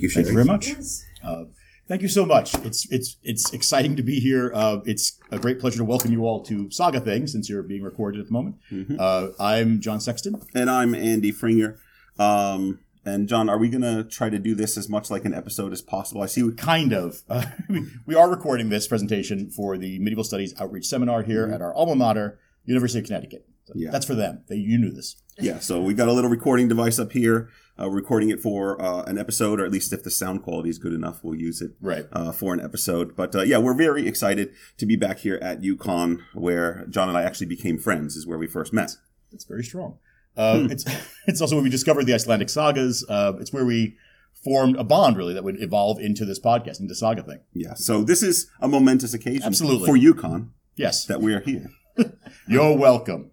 Thank you, Thank you very much. Yes. Uh, thank you so much. It's it's it's exciting to be here. Uh, it's a great pleasure to welcome you all to Saga Thing, since you're being recorded at the moment. Uh, I'm John Sexton. And I'm Andy Pfrenger. Um, and John, are we going to try to do this as much like an episode as possible? I see. We, Kind of. Uh, we, we are recording this presentation for the Medieval Studies Outreach Seminar here at our alma mater, University of Connecticut. So Yeah. That's for them. They, you knew this. Yeah, so we've got a little recording device up here. Uh, recording it for uh, an episode, or at least if the sound quality is good enough, we'll use it Right. uh, for an episode. But uh, yeah, we're very excited to be back here at UConn, where John and I actually became friends. Is where we first met. That's very strong. Uh, It's it's also where we discovered the Icelandic sagas. Uh, it's where we formed a bond, really, that would evolve into this podcast, into Saga Thing. Yeah, so this is a momentous occasion Absolutely. for UConn Yes. that we're here. You're welcome.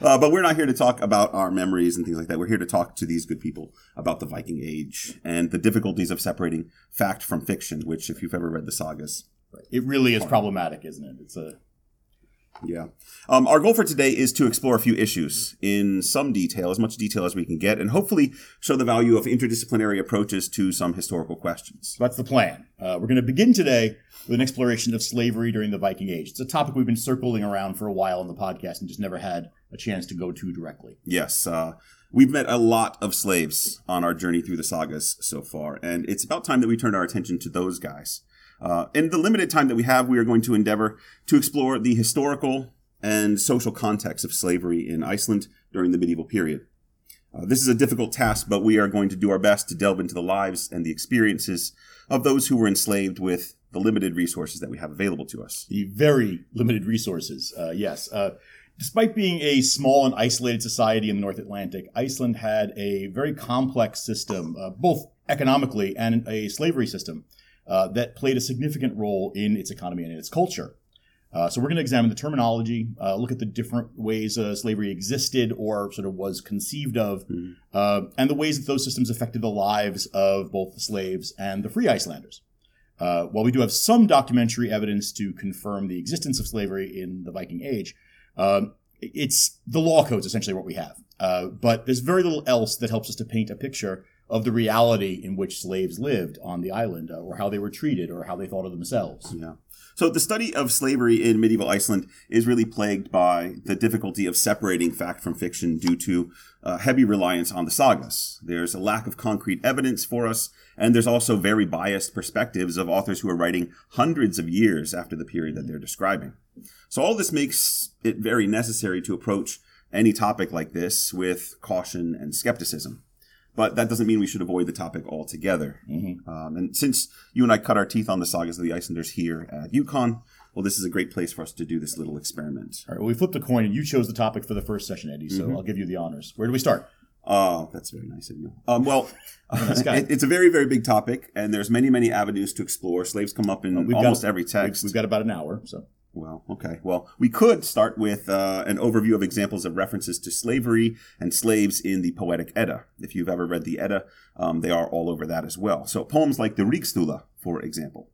Uh, but we're not here to talk about our memories and things like that. We're here to talk to these good people about the Viking Age and the difficulties of separating fact from fiction, which, if you've ever read the sagas, It really is problematic, isn't it? It's a yeah. Um, our goal for today is to explore a few issues in some detail, as much detail as we can get, and hopefully show the value of interdisciplinary approaches to some historical questions. That's the plan. Uh, we're going to begin today with an exploration of slavery during the Viking Age. It's a topic we've been circling around for a while in the podcast and just never had a chance to go to directly. Yes, uh, we've met a lot of slaves on our journey through the sagas so far, and it's about time that we turned our attention to those guys. Uh, in the limited time that we have, we are going to endeavor to explore the historical and social context of slavery in Iceland during the medieval period. Uh, this is a difficult task, but we are going to do our best to delve into the lives and the experiences of those who were enslaved with the limited resources that we have available to us. The very limited resources, uh, yes. Uh, despite being a small and isolated society in the North Atlantic, Iceland had a very complex system, uh, both economically and a slavery system, uh, that played a significant role in its economy and in its culture. Uh, so we're going to examine the terminology, uh, look at the different ways uh, slavery existed or sort of was conceived of, uh, and the ways that those systems affected the lives of both the slaves and the free Icelanders. Uh, while we do have some documentary evidence to confirm the existence of slavery in the Viking Age, um, it's the law codes essentially what we have. Uh, but there's very little else that helps us to paint a picture of the reality in which slaves lived on the island, uh, or how they were treated, or how they thought of themselves. Yeah. So the study of slavery in medieval Iceland is really plagued by the difficulty of separating fact from fiction due to uh, heavy reliance on the sagas. There's a lack of concrete evidence for us, and there's also very biased perspectives of authors who are writing hundreds of years after the period that they're describing. So all this makes it very necessary to approach any topic like this with caution and skepticism. But that doesn't mean we should avoid the topic altogether. Um, and since you and I cut our teeth on the sagas of the Icelanders here at UConn, well, this is a great place for us to do this little experiment. All right, well, we flipped a coin, and you chose the topic for the first session, Eddie. So I'll give you the honors. Where do we start? Oh, that's very nice of you. Um, well, it- it's a very, very big topic, and there's many, many avenues to explore. Slaves come up in we've got- almost every We've, text. we've got about an hour, so Well, okay. Well, we could start with uh, an overview of examples of references to slavery and slaves in the Poetic Edda. If you've ever read the Edda, um, they are all over that as well. So poems like the Rigsthula, for example.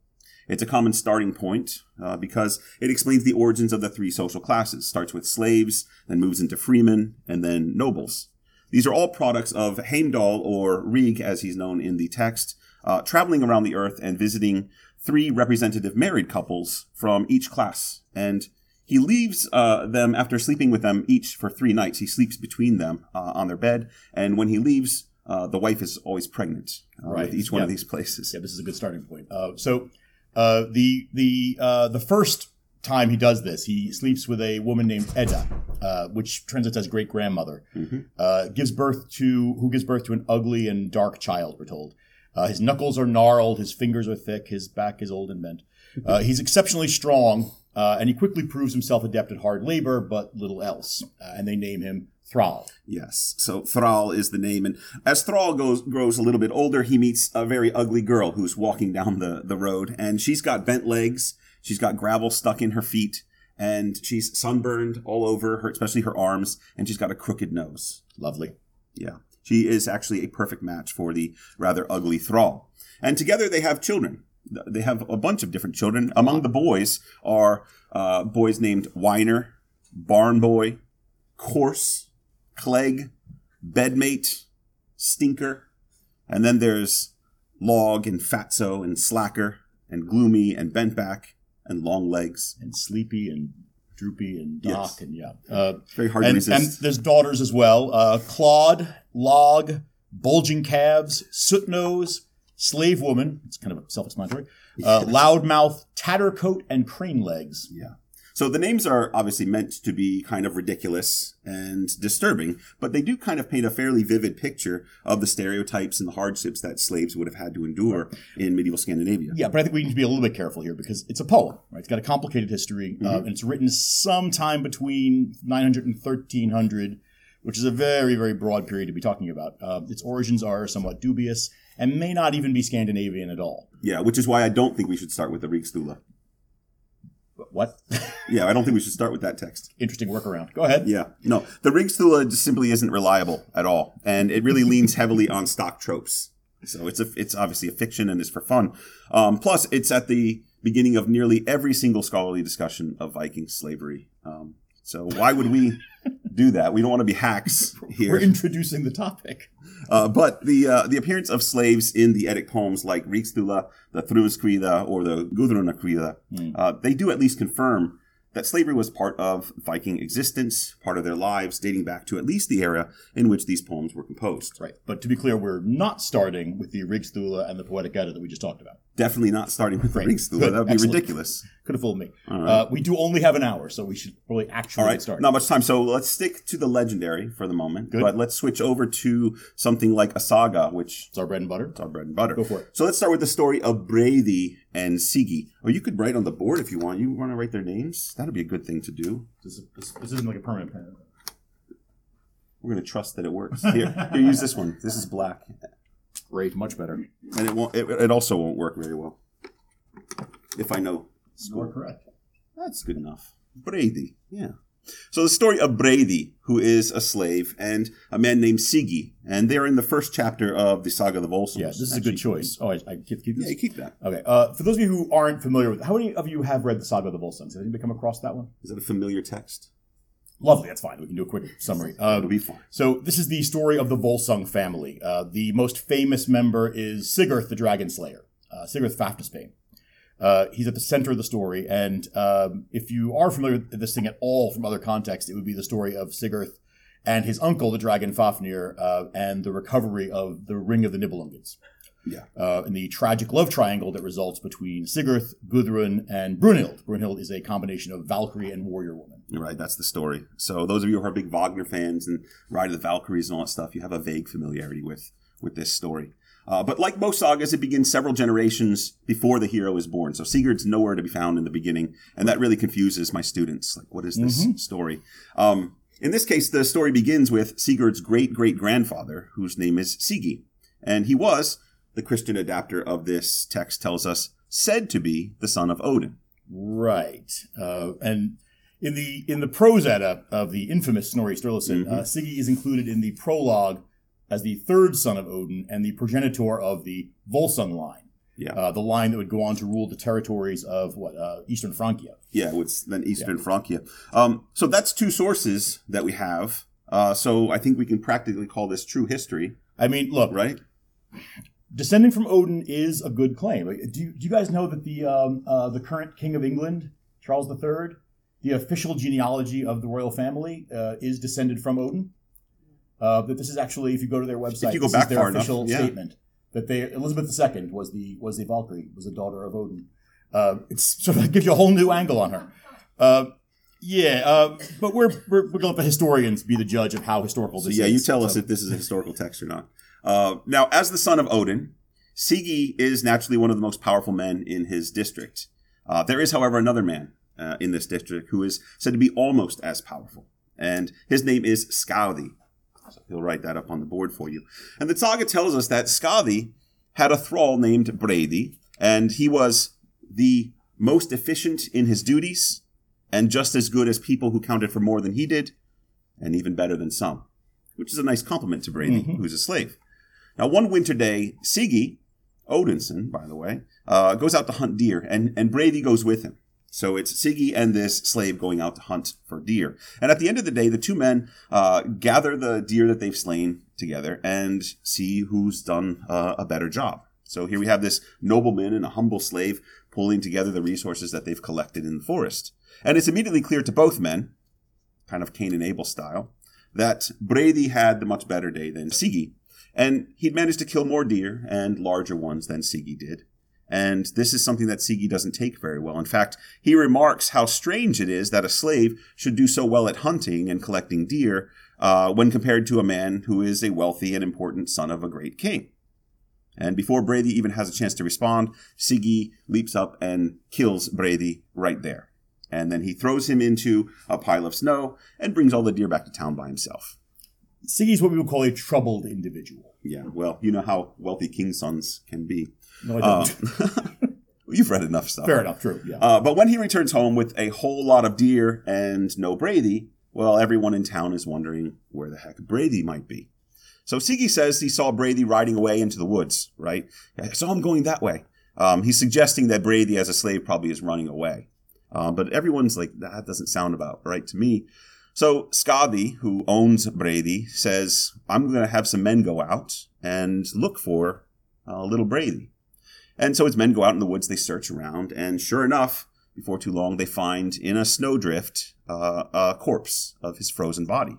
It's a common starting point uh, because it explains the origins of the three social classes. Starts with slaves, then moves into freemen, and then nobles. These are all products of Heimdall, or Rig as he's known in the text, uh, traveling around the earth and visiting three representative married couples from each class. And he leaves uh, them after sleeping with them each for three nights. He sleeps between them uh, on their bed. And when he leaves, uh, the wife is always pregnant uh, Right. with each one of these places. yeah, this is a good starting point. Uh, so uh, the the uh, the first time he does this, he sleeps with a woman named Edda, uh, which translates as great grandmother. Uh, gives birth to who gives birth to an ugly and dark child. We're told. Uh, his knuckles are gnarled, his fingers are thick, his back is old and bent. Uh, he's exceptionally strong, uh, and he quickly proves himself adept at hard labor, but little else. Uh, and they name him Thrall. Yes. So Thrall is the name. And as Thrall goes, grows a little bit older, he meets a very ugly girl who's walking down the, the road. And she's got bent legs. She's got gravel stuck in her feet. And she's sunburned all over her, especially her arms. And she's got a crooked nose. Lovely. Yeah. She is actually a perfect match for the rather ugly Thrall. And together they have children. They have a bunch of different children. Among the boys are uh, boys named Whiner, Barn Boy, Course, Clegg, Bedmate, Stinker, and then there's log and fatso and slacker and gloomy and bent back and long legs. and sleepy and droopy and doc Yes. and yeah. Uh, Very hard to and, resist. and there's daughters as well. Uh, Claude, Log, Bulging Calves, Soot Nose, Slave Woman. It's kind of self-explanatory. Uh, Loudmouth, Tattercoat, and Crane Legs. Yeah. So the names are obviously meant to be kind of ridiculous and disturbing, but they do kind of paint a fairly vivid picture of the stereotypes and the hardships that slaves would have had to endure in medieval Scandinavia. Yeah, but I think we need to be a little bit careful here because it's a poem, right? It's got a complicated history, uh, Mm-hmm. and it's written sometime between 900 and 1300, which is a very, very broad period to be talking about. Uh, its origins are somewhat dubious and may not even be Scandinavian at all. Yeah, which is why I don't think we should start with the Rigsthula. What? Yeah, I don't think we should start with that text. Interesting workaround. Go ahead. Yeah, no, the Rigsthula just simply isn't reliable at all, and it really leans heavily on stock tropes. So it's a, it's obviously a fiction and it's for fun. Um, plus, it's at the beginning of nearly every single scholarly discussion of Viking slavery. Um, so why would we do that? We don't want to be hacks here. We're introducing the topic. Uh, but the uh, the appearance of slaves in the Eddic poems like Rigsthula, the Thrymskvida, or the Gudrunarkvida, uh, they do at least confirm that slavery was part of Viking existence, part of their lives, dating back to at least the era in which these poems were composed. Right. But to be clear, we're not starting with the Rigsthula and the Poetic Edda that we just talked about. Definitely not starting with the Rigsthula. Good. That would be Excellent. ridiculous. Could have fooled me. Right. Uh, we do only have an hour, so we should probably actually All right, started. not much time. So let's stick to the legendary for the moment. Good. But let's switch over to something like a saga, which It's our bread and butter. It's our bread and butter. Go for it. So let's start with the story of Brady and Sigi. Or you could write on the board if you want. You want to write their names? That'd be a good thing to do. This, is, this, this isn't like a permanent pen. We're going to trust that it works. Here, here, use this one. This is black, Great, much better. and it won't. It, it also won't work very well. If I know, You are correct. that's good enough. Brady, yeah. So the story of Brady, who is a slave, and a man named Sigi, and they're in the first chapter of the Saga of the Volsungs. Yeah, this is a good choice. Oh, I, I keep, keep this. you keep that. Okay. Uh, for those of you who aren't familiar with, how many of you have read the Saga of the Volsungs? Has anybody come across that one? Is that a familiar text? Lovely. That's fine. We can do a quick summary. Uh, It'll be fine. So this is the story of the Volsung family. Uh, the most famous member is Sigurd the Dragon Slayer, uh, Sigurd Fafnisbane. Uh, he's at the center of the story, and um, if you are familiar with this thing at all from other contexts, it would be the story of Sigurd and his uncle, the dragon Fafnir, uh, and the recovery of the Ring of the Nibelungans. Yeah. Uh, and the tragic love triangle that results between Sigurd, Gudrun, and Brunhild. Brunhild is a combination of Valkyrie and warrior woman. Right. That's the story. So those of you who are big Wagner fans and Ride of the Valkyries and all that stuff, you have a vague familiarity with with this story. Uh, but like most sagas, it begins several generations before the hero is born. So Sigurd's nowhere to be found in the beginning, and that really confuses my students. Like, what is this story? Um, in this case, the story begins with Sigurd's great great grandfather, whose name is Sigi, and he was the Christian adapter of this text tells us said to be the son of Odin. Right. Uh, and in the in the prose edda of the infamous Snorri Sturluson, uh, Sigi is included in the prologue as the third son of Odin and the progenitor of the Volsung line. Yeah. Uh, the line that would go on to rule the territories of what uh, Eastern Francia. Yeah, it's then Eastern Francia. Um, so that's two sources that we have. Uh, so I think we can practically call this true history, I mean, look, right? descending from Odin is a good claim. Do you, do you guys know that the um, uh, the current king of England, Charles III, the official genealogy of the royal family uh, is descended from Odin? Uh, that this is actually, if you go to their website, if you go this back is their far enough, official yeah. statement that they Elizabeth II was the was the Valkyrie, was the daughter of Odin. Uh, it's sort of gives you a whole new angle on her. Uh, yeah, uh, but we're, we're we're going to let the historians be the judge of how historical So this yeah, is. you tell us if this is a historical text or not. Uh, now, as the son of Odin, Sigi is naturally one of the most powerful men in his district. Uh, there is, however, another man uh, in this district who is said to be almost as powerful, and his name is Skadi. So he'll write that up on the board for you. And the saga tells us that Skadi had a thrall named Brady, and he was the most efficient in his duties, and just as good as people who counted for more than he did, and even better than some, which is a nice compliment to Brady, who's a slave. Now, one winter day, Sigi, Odinson, by the way, uh, goes out to hunt deer, and, and Brady goes with him. So it's Sigi and this slave going out to hunt for deer. And at the end of the day, the two men uh, gather the deer that they've slain together and see who's done uh, a better job. So here we have this nobleman and a humble slave pulling together the resources that they've collected in the forest. And it's immediately clear to both men, kind of Cain and Abel style, that Brady had the much better day than Sigi. And he'd managed to kill more deer and larger ones than Sigi did. And this is something that Sigi doesn't take very well. In fact, he remarks how strange it is that a slave should do so well at hunting and collecting deer uh, when compared to a man who is a wealthy and important son of a great king. And before Brady even has a chance to respond, Sigi leaps up and kills Brady right there. And then he throws him into a pile of snow and brings all the deer back to town by himself. Sigi's what we would call a troubled individual. Yeah, well, you know how wealthy king's sons can be. No, I don't. Uh, you've read enough stuff. Fair enough, true. Yeah. Uh, but when he returns home with a whole lot of deer and no Brady, well, everyone in town is wondering where the heck Brady might be. So Sigi says he saw Brady riding away into the woods, right? So I saw him going that way. Um, he's suggesting that Brady, as a slave, probably is running away. Uh, but everyone's like, that doesn't sound about right to me. So Skadi, who owns Brady, says, I'm going to have some men go out and look for uh, little Brady. And so his men go out in the woods, they search around, and sure enough, before too long, they find in a snowdrift uh, a corpse of his frozen body.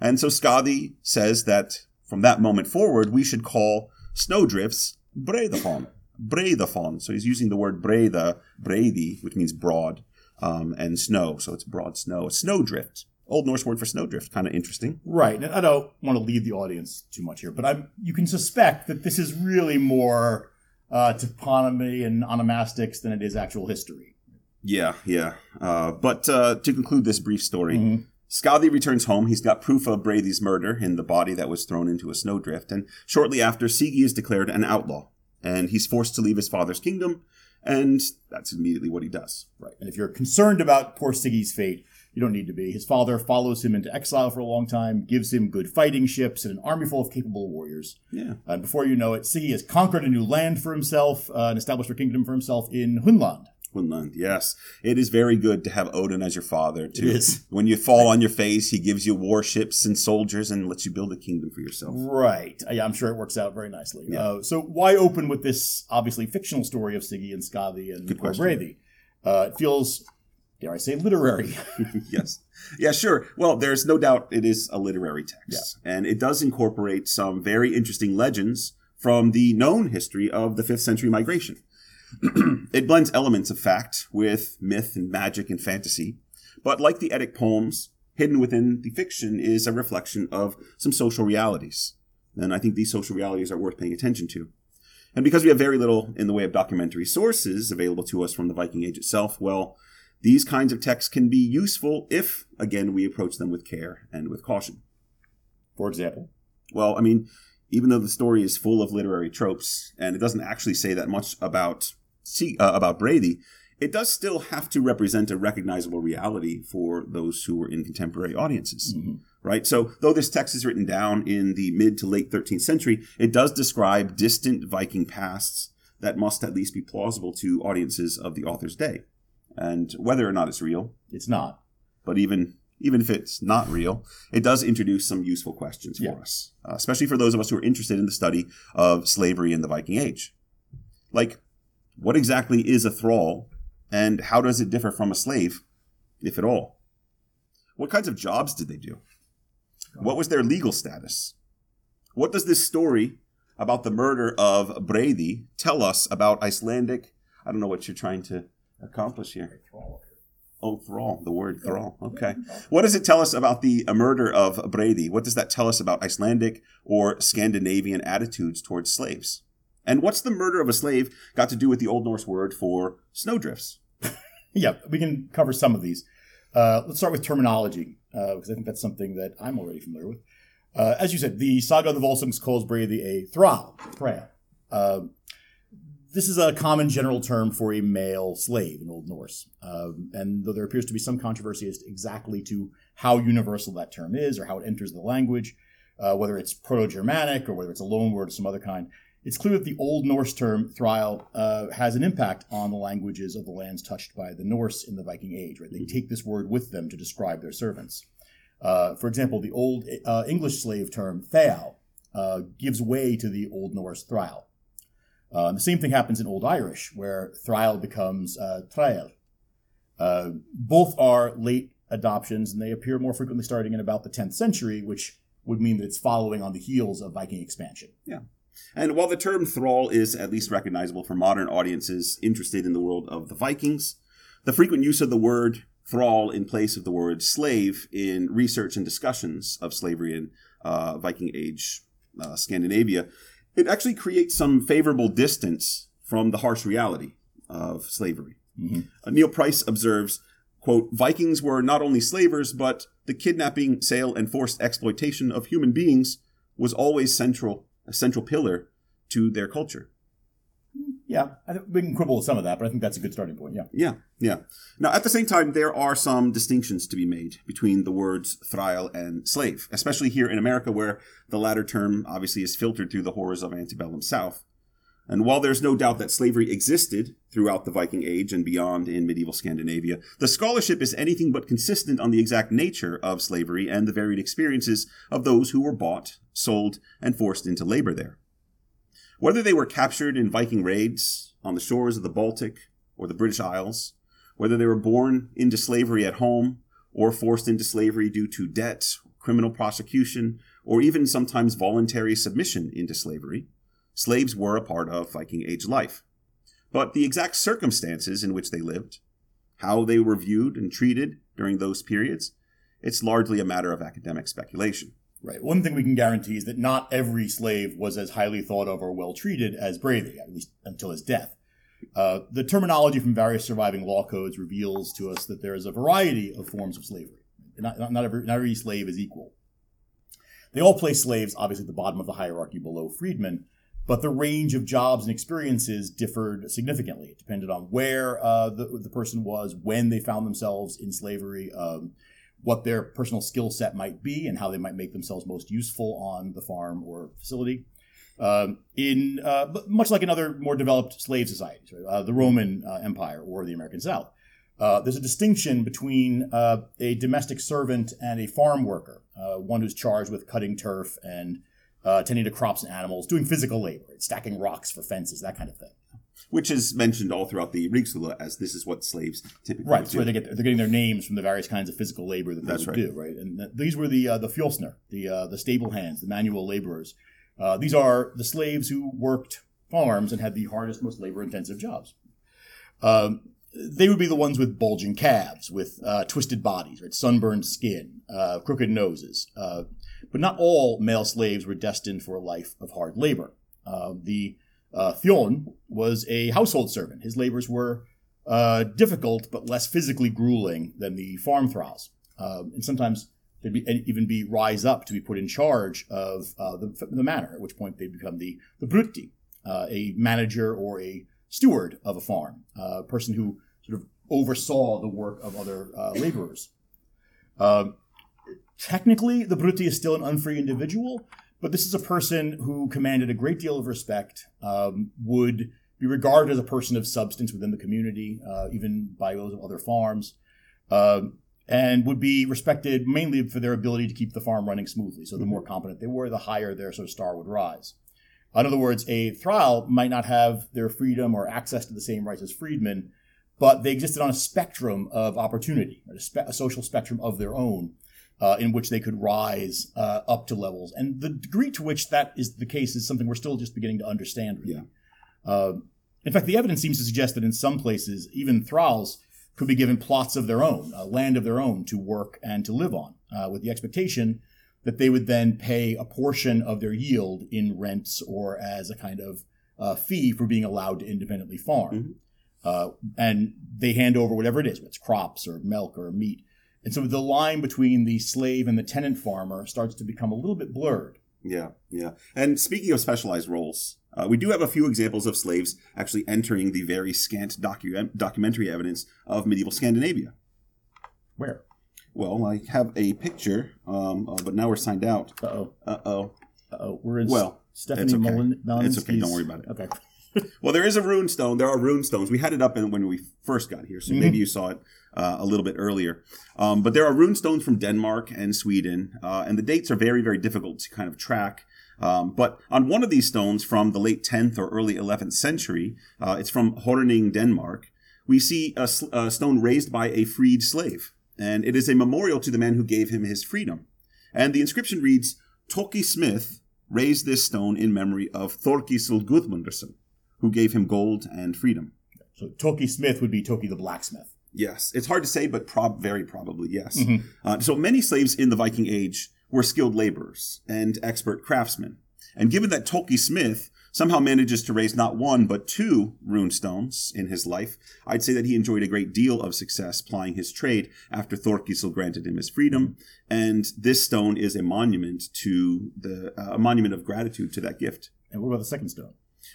And so Skadi says that from that moment forward, we should call snowdrifts Breiðafon. Breiðafon. So he's using the word Breda, Brady, which means broad, um, and snow. So it's broad snow. Snowdrift. Old Norse word for snowdrift. Kind of interesting. Right. And I don't want to lead the audience too much here, but I'm, you can suspect that this is really more uh, toponymy and onomastics than it is actual history. Yeah, yeah. Uh, but uh, to conclude this brief story, Mhm. Skadi returns home. He's got proof of Brady's murder in the body that was thrown into a snowdrift. And shortly after, Sigi is declared an outlaw. And he's forced to leave his father's kingdom. And that's immediately what he does. Right. And if you're concerned about poor Sigi's fate, you don't need to be. His father follows him into exile for a long time, gives him good fighting ships and an army full of capable warriors. Yeah. And before you know it, Sigi has conquered a new land for himself uh, and established a kingdom for himself in Hunland. Hunland, yes. It is very good to have Odin as your father, too. It is. When you fall on your face, he gives you warships and soldiers and lets you build a kingdom for yourself. Right. Uh, Yeah, I'm sure it works out very nicely. Yeah. Uh, so why open with this obviously fictional story of Sigi and Skadi and. Brady? Uh, it feels, dare I say, literary. yes. Yeah, sure. Well, there's no doubt it is a literary text. And it does incorporate some very interesting legends from the known history of the 5th century migration. it blends elements of fact with myth and magic and fantasy. But like the Eddic poems, hidden within the fiction is a reflection of some social realities. And I think these social realities are worth paying attention to. And because we have very little in the way of documentary sources available to us from the Viking Age itself, well, these kinds of texts can be useful if, again, we approach them with care and with caution. for example. Well, I mean, even though the story is full of literary tropes and it doesn't actually say that much about see, uh, about Brady, it does still have to represent a recognizable reality for those who were in contemporary audiences. Mhm. Right? So, though this text is written down in the mid to late 13th century, it does describe distant Viking pasts that must at least be plausible to audiences of the author's day. And whether or not it's real, It's not. but even even if it's not real, it does introduce some useful questions for Yeah. us, uh, especially for those of us who are interested in the study of slavery in the Viking Age. Like, what exactly is a thrall, and how does it differ from a slave, if at all? What kinds of jobs did they do? What was their legal status? What does this story about the murder of Brady tell us about Icelandic? I don't know what you're trying to accomplish here. Oh, thrall, the word thrall. Okay. What does it tell us about the uh, murder of Brady? What does that tell us about Icelandic or Scandinavian attitudes towards slaves? And what's the murder of a slave got to do with the Old Norse word for snowdrifts? Yeah, we can cover some of these. Uh, let's start with terminology, uh, because I think that's something that I'm already familiar with. Uh, as you said, the Saga of the Volsungs calls Brady a thrall, thrall. This is a common general term for a male slave in Old Norse. Um, and though there appears to be some controversy as to exactly to how universal that term is or how it enters the language, uh, whether it's Proto-Germanic or whether it's a loanword of some other kind, it's clear that the Old Norse term thrall uh, has an impact on the languages of the lands touched by the Norse in the Viking Age. Right, they take this word with them to describe their servants. Uh, for example, the Old uh, English slave term "thal" uh, gives way to the Old Norse "thrall." Uh, the same thing happens in Old Irish, where thrail becomes uh, trail. Uh, both are late adoptions, and they appear more frequently starting in about the 10th century, which would mean that it's following on the heels of Viking expansion. Yeah. And while the term thrall is at least recognizable for modern audiences interested in the world of the Vikings, the frequent use of the word thrall in place of the word slave in research and discussions of slavery in uh, Viking Age uh, Scandinavia, it actually creates some favorable distance from the harsh reality of slavery. Mm-hmm. Uh, Neil Price observes, quote, Vikings were not only slavers, but the kidnapping, sale, and forced exploitation of human beings was always central, a central pillar to their culture. Yeah, we can quibble with some of that, but I think that's a good starting point. Yeah. Yeah, yeah. Now, at the same time, there are some distinctions to be made between the words thrall and slave, especially here in America, where the latter term obviously is filtered through the horrors of antebellum South. And while there's no doubt that slavery existed throughout the Viking Age and beyond in medieval Scandinavia, the scholarship is anything but consistent on the exact nature of slavery and the varied experiences of those who were bought, sold, and forced into labor there. Whether they were captured in Viking raids on the shores of the Baltic or the British Isles, whether they were born into slavery at home or forced into slavery due to debt, criminal prosecution, or even sometimes voluntary submission into slavery, slaves were a part of Viking Age life. But the exact circumstances in which they lived, how they were viewed and treated during those periods, it's largely a matter of academic speculation. Right. One thing we can guarantee is that not every slave was as highly thought of or well treated as Breivik, at least until his death. Uh, the terminology from various surviving law codes reveals to us that there is a variety of forms of slavery. Not, not, not, every, not every slave is equal. They all place slaves, obviously, at the bottom of the hierarchy below freedmen, but the range of jobs and experiences differed significantly. It depended on where uh, the, the person was, when they found themselves in slavery, um, what their personal skill set might be, and how they might make themselves most useful on the farm or facility. Um, in uh, much like in other more developed slave societies, right? uh, the Roman uh, Empire or the American South, uh, there's a distinction between uh, a domestic servant and a farm worker, uh, one who's charged with cutting turf and tending to crops and animals, doing physical labor, right? stacking rocks for fences, that kind of thing which is mentioned all throughout the Rigsthula as this is what slaves typically right. they get they're getting their names from the various kinds of physical labor that they That's would right. do, right? And th- these were the uh, the Fjosnir, the uh, the stable hands, the manual laborers. Uh, these are the slaves who worked farms and had the hardest, most labor intensive jobs. Um, they would be the ones with bulging calves, with uh, twisted bodies, right? sunburned skin, uh, crooked noses. Uh, but not all male slaves were destined for a life of hard labor. Uh, the uh, was a household servant. His labors were uh, difficult but less physically grueling than the farm thralls. Um, and sometimes they'd be, even be rise up to be put in charge of uh, the, the manor, at which point they'd become the, the bryti, uh, a manager or a steward of a farm, uh, a person who sort of oversaw the work of other uh, laborers. Um, technically, the brutti is still an unfree individual, but this is a person who commanded a great deal of respect, um, would be regarded as a person of substance within the community, uh, even by those of other farms, um, and would be respected mainly for their ability to keep the farm running smoothly. So the more competent they were, the higher their sort of star would rise. In other words, a thrall might not have their freedom or access to the same rights as freedmen, but they existed on a spectrum of opportunity, a, spe- a social spectrum of their own, uh, in which they could rise uh, up to levels. And the degree to which that is the case is something we're still just beginning to understand. Really. Uh, in fact, the evidence seems to suggest that in some places, even thralls could be given plots of their own, uh, land of their own to work and to live on, uh, with the expectation that they would then pay a portion of their yield in rents or as a kind of uh, fee for being allowed to independently farm. Mhm. Uh, and they hand over whatever it is, whether it's crops or milk or meat. And so the line between the slave and the tenant farmer starts to become a little bit blurred. Yeah, yeah. And speaking of specialized roles, uh, we do have a few examples of slaves actually entering the very scant docu- documentary evidence of medieval Scandinavia. Where? Well, I have a picture, um, uh, but now we're signed out. Uh oh. Uh oh. Uh oh. We're in Well, Stephanie it's okay. Molin- It's okay, don't worry about it. Okay. Well, there is a rune stone. There are rune stones. We had it up in, when we first got here, so Mhm. maybe you saw it. Uh, a little bit earlier. Um, but there are rune stones from Denmark and Sweden, uh, and the dates are very, very difficult to kind of track. Um, but on one of these stones from the late 10th or early 11th century, uh, it's from Horning, Denmark, we see a, a stone raised by a freed slave. And it is a memorial to the man who gave him his freedom. And the inscription reads, Toki Smith raised this stone in memory of Thorgisl Gudmundsson, who gave him gold and freedom. So Toki Smith would be Toki the blacksmith. Yes, it's hard to say, but prob- very probably yes. Mm-hmm. Uh, so many slaves in the Viking Age were skilled laborers and expert craftsmen. And given that Toki Smith somehow manages to raise not one, but two rune stones in his life, I'd say that he enjoyed a great deal of success plying his trade after Thorgisl granted him his freedom. And this stone is a monument to the, uh, a monument of gratitude to that gift. And what about the second stone?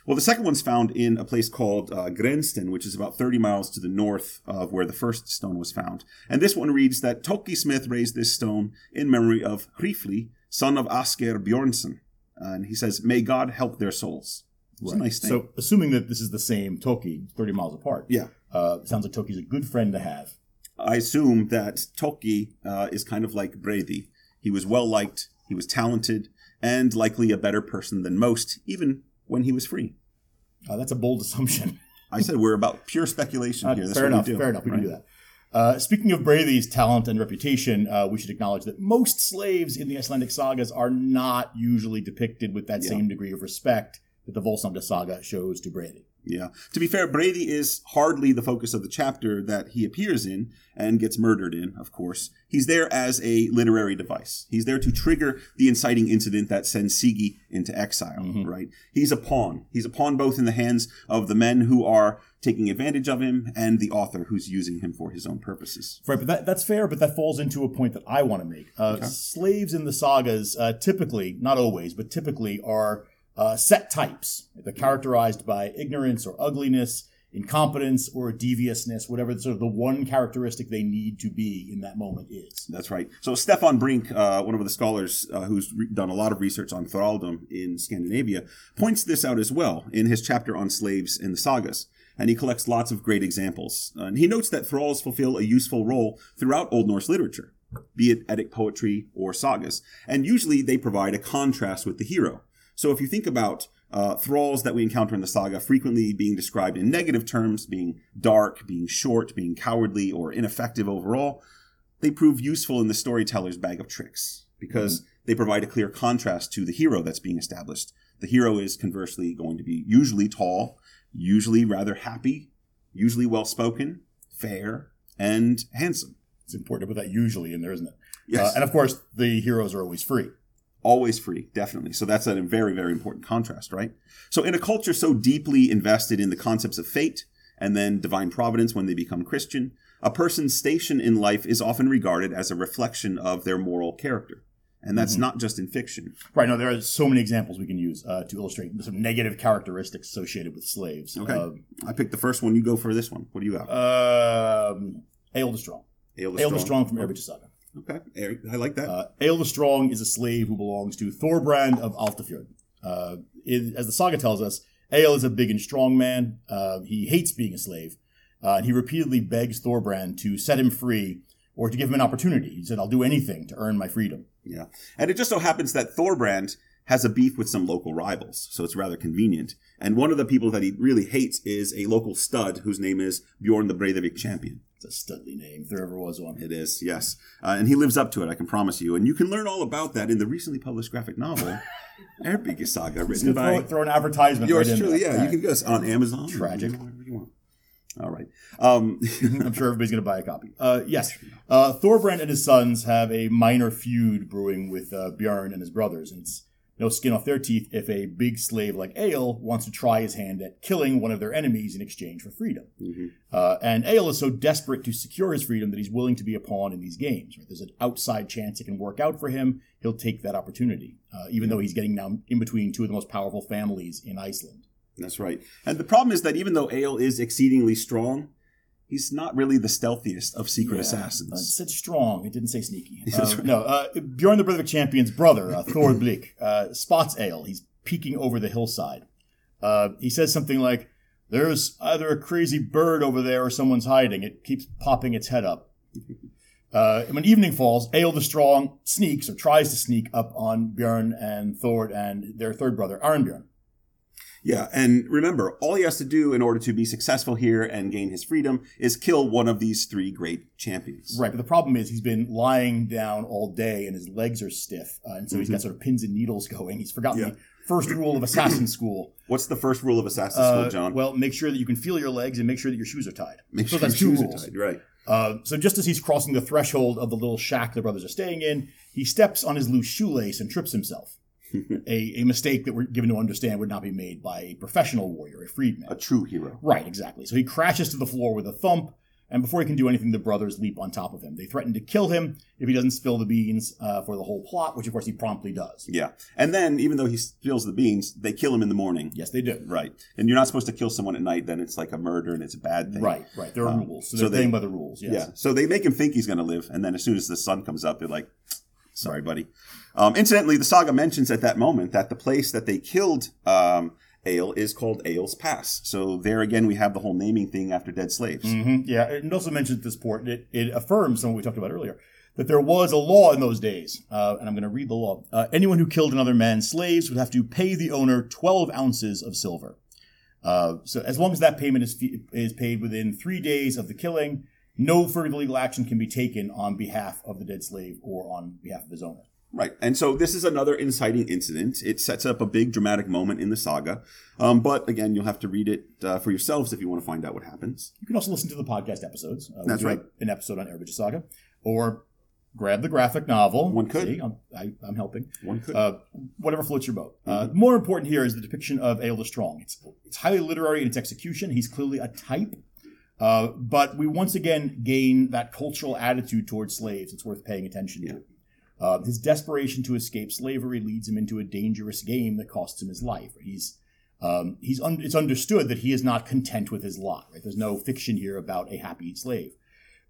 Well, the second one's found in a place called uh, Grensten, which is about 30 miles to the north of where the first stone was found. And this one reads that Toki Smith raised this stone in memory of Hrifli, son of Asker Bjornsson. and he says, May God help their souls. It's right. a nice thing. So, assuming that this is the same Toki, 30 miles apart, yeah, uh, sounds like Toki's a good friend to have. I assume that Toki uh, is kind of like Brady. He was well liked, he was talented, and likely a better person than most, even when he was free. Uh, that's a bold assumption. I said we're about pure speculation uh, here. That's fair enough. Fair enough. We right? can do that. Uh, speaking of Braithi's talent and reputation, uh, we should acknowledge that most slaves in the Icelandic sagas are not usually depicted with that yeah. same degree of respect that the Volsung saga shows to Brady. Yeah. To be fair, Brady is hardly the focus of the chapter that he appears in and gets murdered in, of course. He's there as a literary device. He's there to trigger the inciting incident that sends Sigi into exile, mm-hmm. right? He's a pawn. He's a pawn both in the hands of the men who are taking advantage of him and the author who's using him for his own purposes. Right, but that, that's fair, but that falls into a point that I want to make. Uh, okay. Slaves in the sagas uh, typically, not always, but typically are uh, set types. They're characterized by ignorance or ugliness, incompetence or deviousness, whatever sort of the one characteristic they need to be in that moment is. That's right. So Stefan Brink, uh, one of the scholars uh, who's re- done a lot of research on thraldom in Scandinavia, points this out as well in his chapter on slaves in the sagas. And he collects lots of great examples. And he notes that thralls fulfill a useful role throughout Old Norse literature, be it Eddic poetry or sagas. And usually they provide a contrast with the hero. So if you think about uh, thralls that we encounter in the saga frequently being described in negative terms, being dark, being short, being cowardly, or ineffective overall, they prove useful in the storyteller's bag of tricks because mm-hmm. they provide a clear contrast to the hero that's being established. The hero is conversely going to be usually tall, usually rather happy, usually well spoken, fair, and handsome. It's important to put that usually in there, isn't it? Yes. Uh, and of course, the heroes are always free always free, definitely. So that's a very, very important contrast, right? So in a culture so deeply invested in the concepts of fate and then divine providence when they become Christian, a person's station in life is often regarded as a reflection of their moral character. And that's mm-hmm. not just in fiction. Right. No, there are so many examples we can use uh, to illustrate some negative characteristics associated with slaves. Okay. Uh, I picked the first one. You go for this one. What do you got? Um, the Strong. The Strong. Strong from Eyrbyggja Saga. Okay, Eric, I like that. Uh, Egil the Strong is a slave who belongs to Thorbrand of Alftafjord. Uh, it, as the saga tells us, Egil is a big and strong man. Uh, he hates being a slave, uh, and he repeatedly begs Thorbrand to set him free or to give him an opportunity. He said, "I'll do anything to earn my freedom." Yeah, and it just so happens that Thorbrand has a beef with some local rivals, so it's rather convenient. And one of the people that he really hates is a local stud whose name is Bjorn the Breidavik Champion. It's a studly name, if there ever was one. It is, yes. Uh, and he lives up to it, I can promise you. And you can learn all about that in the recently published graphic novel, Eyrbyggja Saga, written by. Throw, throw, an advertisement yours right truly, yeah. You can go on Amazon. Tragic. All right. Um, I'm sure everybody's going to buy a copy. Uh, yes. Uh, Thorbrand and his sons have a minor feud brewing with uh, Bjorn and his brothers. And it's no skin off their teeth if a big slave like Egil wants to try his hand at killing one of their enemies in exchange for freedom. Mm-hmm. Uh, and Egil is so desperate to secure his freedom that he's willing to be a pawn in these games. Right? There's an outside chance it can work out for him. He'll take that opportunity, uh, even though he's getting now in between two of the most powerful families in Iceland. That's right. And the problem is that even though Egil is exceedingly strong, he's not really the stealthiest of secret yeah, assassins. It said strong. It didn't say sneaky. Uh, right. No, uh, Bjorn the Breidavik Champion's brother, uh, Thor Blick, uh, spots Egil. He's peeking over the hillside. Uh, he says something like, There's either a crazy bird over there or someone's hiding. It keeps popping its head up. Uh, when evening falls, Egil the Strong sneaks or tries to sneak up on Bjorn and Thord and their third brother, Arnbjorn. Yeah, and remember, all he has to do in order to be successful here and gain his freedom is kill one of these three great champions. Right, but the problem is he's been lying down all day and his legs are stiff, uh, and so he's got sort of pins and needles going. He's forgotten Yeah. the first rule of assassin school. What's the first rule of assassin Uh, School, John? Well, make sure that you can feel your legs and make sure that your shoes are tied. Make so sure that's your shoes are tied, Right. Uh, so just as he's crossing the threshold of the little shack the brothers are staying in, he steps on his loose shoelace and trips himself. a, a mistake that we're given to understand would not be made by a professional warrior, a freedman. A true hero. Right, exactly. So he crashes to the floor with a thump, and before he can do anything, the brothers leap on top of him. They threaten to kill him if he doesn't spill the beans uh, for the whole plot, which of course he promptly does. Yeah. And then, even though he spills the beans, they kill him in the morning. Yes, they do. Right. And you're not supposed to kill someone at night, then it's like a murder and it's a bad thing. Right, right. There are Um, rules, so so they're they- playing by the rules. Yes. Yeah. So they make him think he's going to live, and then as soon as the sun comes up, they're like, "Sorry, buddy." Um, incidentally, the saga mentions at that moment that the place that they killed um, Ale is called Ale's Pass. So there again, we have the whole naming thing after dead slaves. hmm Yeah, it also mentions this port. it, it affirms something we talked about earlier, that there was a law in those days, uh, and I'm going to read the law. Uh, anyone who killed another man's slaves would have to pay the owner 12 ounces of silver. Uh, so as long as that payment is, fe- is paid within three days of the killing, no further legal action can be taken on behalf of the dead slave or on behalf of his owner. Right. And so this is another inciting incident. It sets up a big dramatic moment in the saga. Um, but again, you'll have to read it uh, for yourselves if you want to find out what happens. You can also listen to the podcast episodes. Uh, That's right. An episode on Erebus Saga, or grab the graphic novel. One could. See, I'm, I, I'm helping. One could. Uh, whatever floats your boat. Uh, Mm-hmm. more important here is the depiction of Egil the Strong. It's, it's highly literary in its execution. He's clearly a type. Uh, but we once again gain that cultural attitude towards slaves. It's worth paying attention Yeah. to. Uh, his desperation to escape slavery leads him into a dangerous game that costs him his life. He's um, he's un- it's understood that he is not content with his lot. Right? There's no fiction here about a happy slave.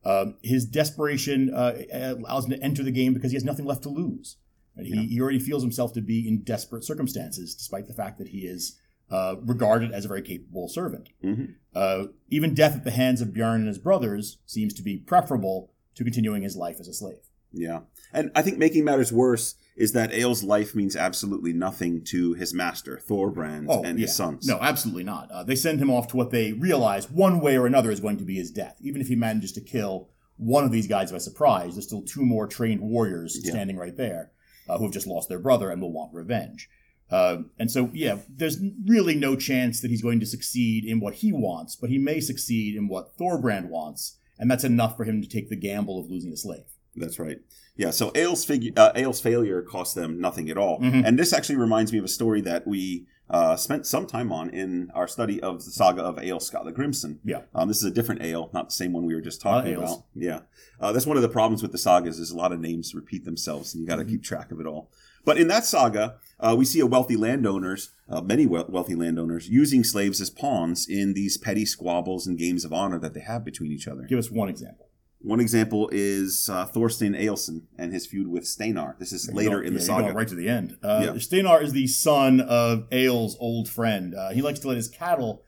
Um, his desperation uh, allows him to enter the game because he has nothing left to lose. Right? He, Yeah. he already feels himself to be in desperate circumstances, despite the fact that he is uh, regarded as a very capable servant. Mhm. Uh, even death at the hands of Bjorn and his brothers seems to be preferable to continuing his life as a slave. Yeah. And I think making matters worse is that Egil's life means absolutely nothing to his master, Thorbrand, and his sons. Oh, No, absolutely not. Uh, they send him off to what they realize one way or another is going to be his death. Even if he manages to kill one of these guys by surprise, there's still two more trained warriors Yeah. standing right there uh, who have just lost their brother and will want revenge. Uh, and so, yeah, there's really no chance that he's going to succeed in what he wants, but he may succeed in what Thorbrand wants, and that's enough for him to take the gamble of losing a slave. That's right. Yeah. So figu- uh, Egil's failure cost them nothing at all. Mhm. And this actually reminds me of a story that we uh, spent some time on in our study of the saga of Egil Skallagrimson. Yeah. Um, this is a different Egil, not the same one we were just A lot of talking about. Yeah. Uh, that's one of the problems with the sagas is a lot of names repeat themselves, and you got to Mhm. keep track of it all. But in that saga, uh, we see a wealthy landowners, uh, many we- wealthy landowners, using slaves as pawns in these petty squabbles and games of honor that they have between each other. Give us one example. One example is uh, Thorstein Egilsson and his feud with Steinar. This is later in the yeah, saga. right to the end. Uh, Yeah. Steinar is the son of Egil's old friend. Uh, he likes to let his cattle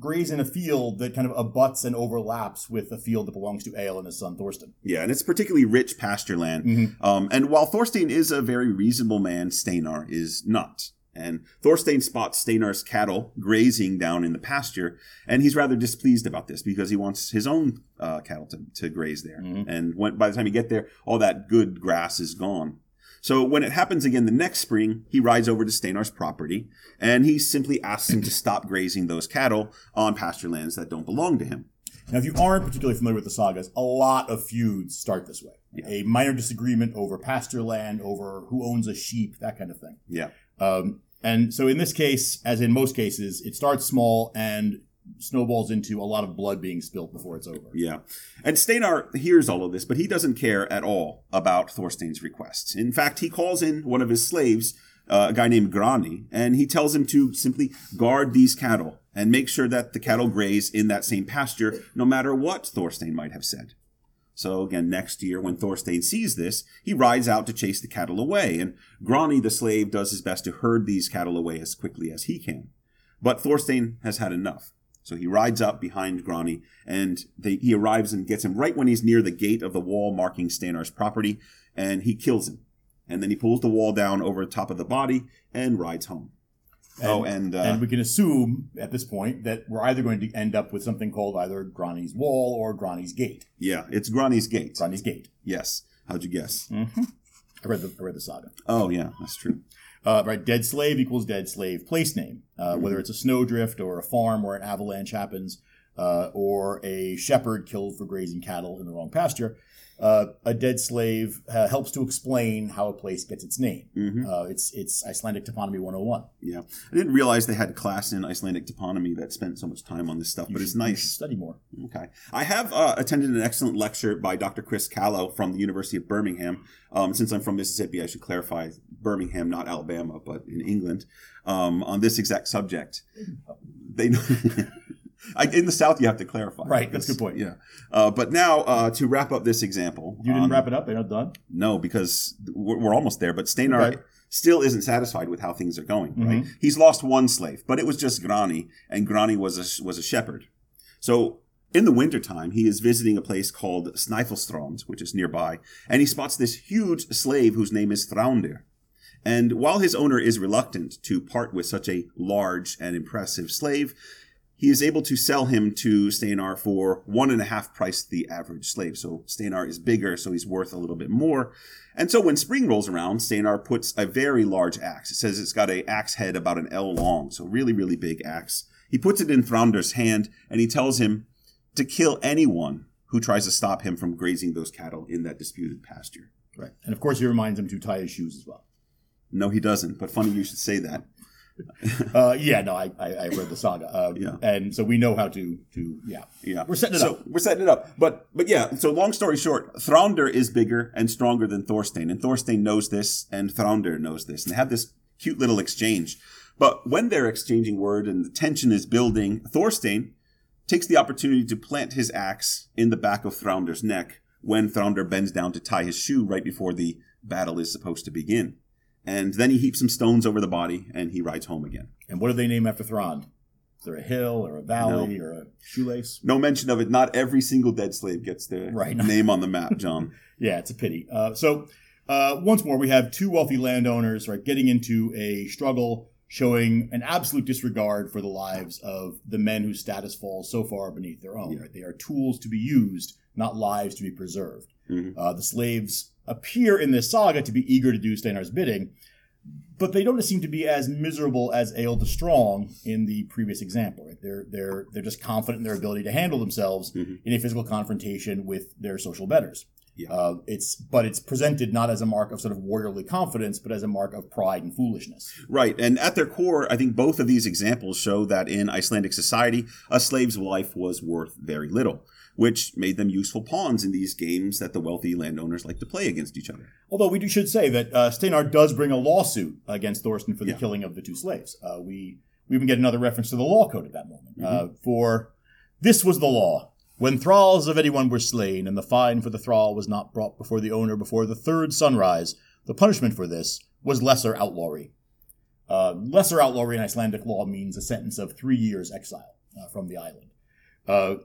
graze in a field that kind of abuts and overlaps with a field that belongs to Egil and his son Thorstein. Yeah, and it's particularly rich pasture land. Mhm. Um, and while Thorstein is a very reasonable man, Steinar is not. And Thorstein spots Steinar's cattle grazing down in the pasture, and he's rather displeased about this because he wants his own uh, cattle to, to graze there. Mhm. And when, by the time you get there, all that good grass is gone. So when it happens again the next spring, he rides over to Steinar's property, and he simply asks him to stop grazing those cattle on pasture lands that don't belong to him. Now, if you aren't particularly familiar with the sagas, a lot of feuds start this way. Yeah. A minor disagreement over pasture land, over who owns a sheep, that kind of thing. Yeah. Um, and so in this case, as in most cases, it starts small and snowballs into a lot of blood being spilt before it's over. Yeah. And Steinar hears all of this, but he doesn't care at all about Thorstein's requests. In fact, he calls in one of his slaves, uh, a guy named Grani, and he tells him to simply guard these cattle and make sure that the cattle graze in that same pasture, no matter what Thorstein might have said. So again, next year, when Thorstein sees this, he rides out to chase the cattle away, and Grani, the slave, does his best to herd these cattle away as quickly as he can. But Thorstein has had enough. So he rides up behind Grani, and they, he arrives and gets him right when he's near the gate of the wall marking Steinar's property, and he kills him. And then he pulls the wall down over the top of the body and rides home. Oh, and, uh, and we can assume at this point that we're either going to end up with something called either Grani's Wall or Grani's Gate. yeah, it's Grani's gate. Grani's Gate. Yes. How'd you guess? I read the I read the saga. Oh, yeah, that's true. Uh, right, dead slave equals dead slave place name. Uh, Whether it's a snowdrift or a farm where an avalanche happens, uh, or a shepherd killed for grazing cattle in the wrong pasture, uh, a dead slave uh, helps to explain how a place gets its name. Uh, it's it's Icelandic toponymy 101. Yeah. I didn't realize they had a class in Icelandic toponymy that spent so much time on this stuff, but it's You nice. study more. Okay. I have uh, attended an excellent lecture by Dr. Chris Callow from the University of Birmingham. Um, since I'm from Mississippi, I should clarify Birmingham, not Alabama, but in England, um, on this exact subject. They know. I, in the South, you have to clarify. Right, that's a good point. Yeah. Uh, but now, uh, to wrap up this example. You didn't um, wrap it up. They're not done. No, because we're, we're almost there. But Steinar Okay. still isn't satisfied with how things are going. Mm-hmm. He's lost one slave, but it was just Grani, and Grani was a, was a shepherd. So in the wintertime, he is visiting a place called Snæfellstrand, which is nearby, and he spots this huge slave whose name is Thraundir. And while his owner is reluctant to part with such a large and impressive slave, he is able to sell him to Steinar for one and a half price the average slave. So Steinar is bigger, so he's worth a little bit more. And so when spring rolls around, Steinar puts a very large axe. It says it's got a axe head about an ell long, so really, really big axe. He puts it in Thrandar's hand and he tells him to kill anyone who tries to stop him from grazing those cattle in that disputed pasture. Right. And of course, he reminds him to tie his shoes as well. No, he doesn't, but funny you should say that. Uh, yeah, no, I, I, I read the saga. Uh, Yeah. And so we know how to, to yeah. Yeah, We're setting it so up. We're setting it up, but but yeah. So long story short, Thrander is bigger and stronger than Thorstein, and Thorstein knows this, and Thrander knows this, and they have this cute little exchange. But when they're exchanging word and the tension is building, Thorstein takes the opportunity to plant his axe in the back of Thrander's neck when Thrander bends down to tie his shoe right before the battle is supposed to begin. And then he heaps some stones over the body and he rides home again. And what do they name after Thrond? Is there a hill or a valley or a shoelace? No mention of it. Not every single dead slave gets their Right. name on the map, John. Yeah, it's a pity. Uh, so uh, once more, we have two wealthy landowners right getting into a struggle, showing an absolute disregard for the lives of the men whose status falls so far beneath their own. Yeah. Right, they are tools to be used, not lives to be preserved. Mhm. Uh, the slaves appear in this saga to be eager to do Steinar's bidding, but they don't seem to be as miserable as Ael the Strong in the previous example. Right? They're they're they're just confident in their ability to handle themselves Mhm. in a physical confrontation with their social betters. Yeah. Uh, it's but it's presented not as a mark of sort of warriorly confidence, but as a mark of pride and foolishness. Right. And at their core, I think both of these examples show that in Icelandic society, a slave's life was worth very little, which made them useful pawns in these games that the wealthy landowners like to play against each other. Although we should say that uh, Steinar does bring a lawsuit against Thorstein for the Yeah. killing of the two slaves. Uh, we we even get another reference to the law code at that moment. Mm-hmm. Uh, for this was the law. When thralls of anyone were slain, and the fine for the thrall was not brought before the owner before the third sunrise, the punishment for this was lesser outlawry. Uh, lesser outlawry in Icelandic law means a sentence of three years exile uh, from the island. Uh,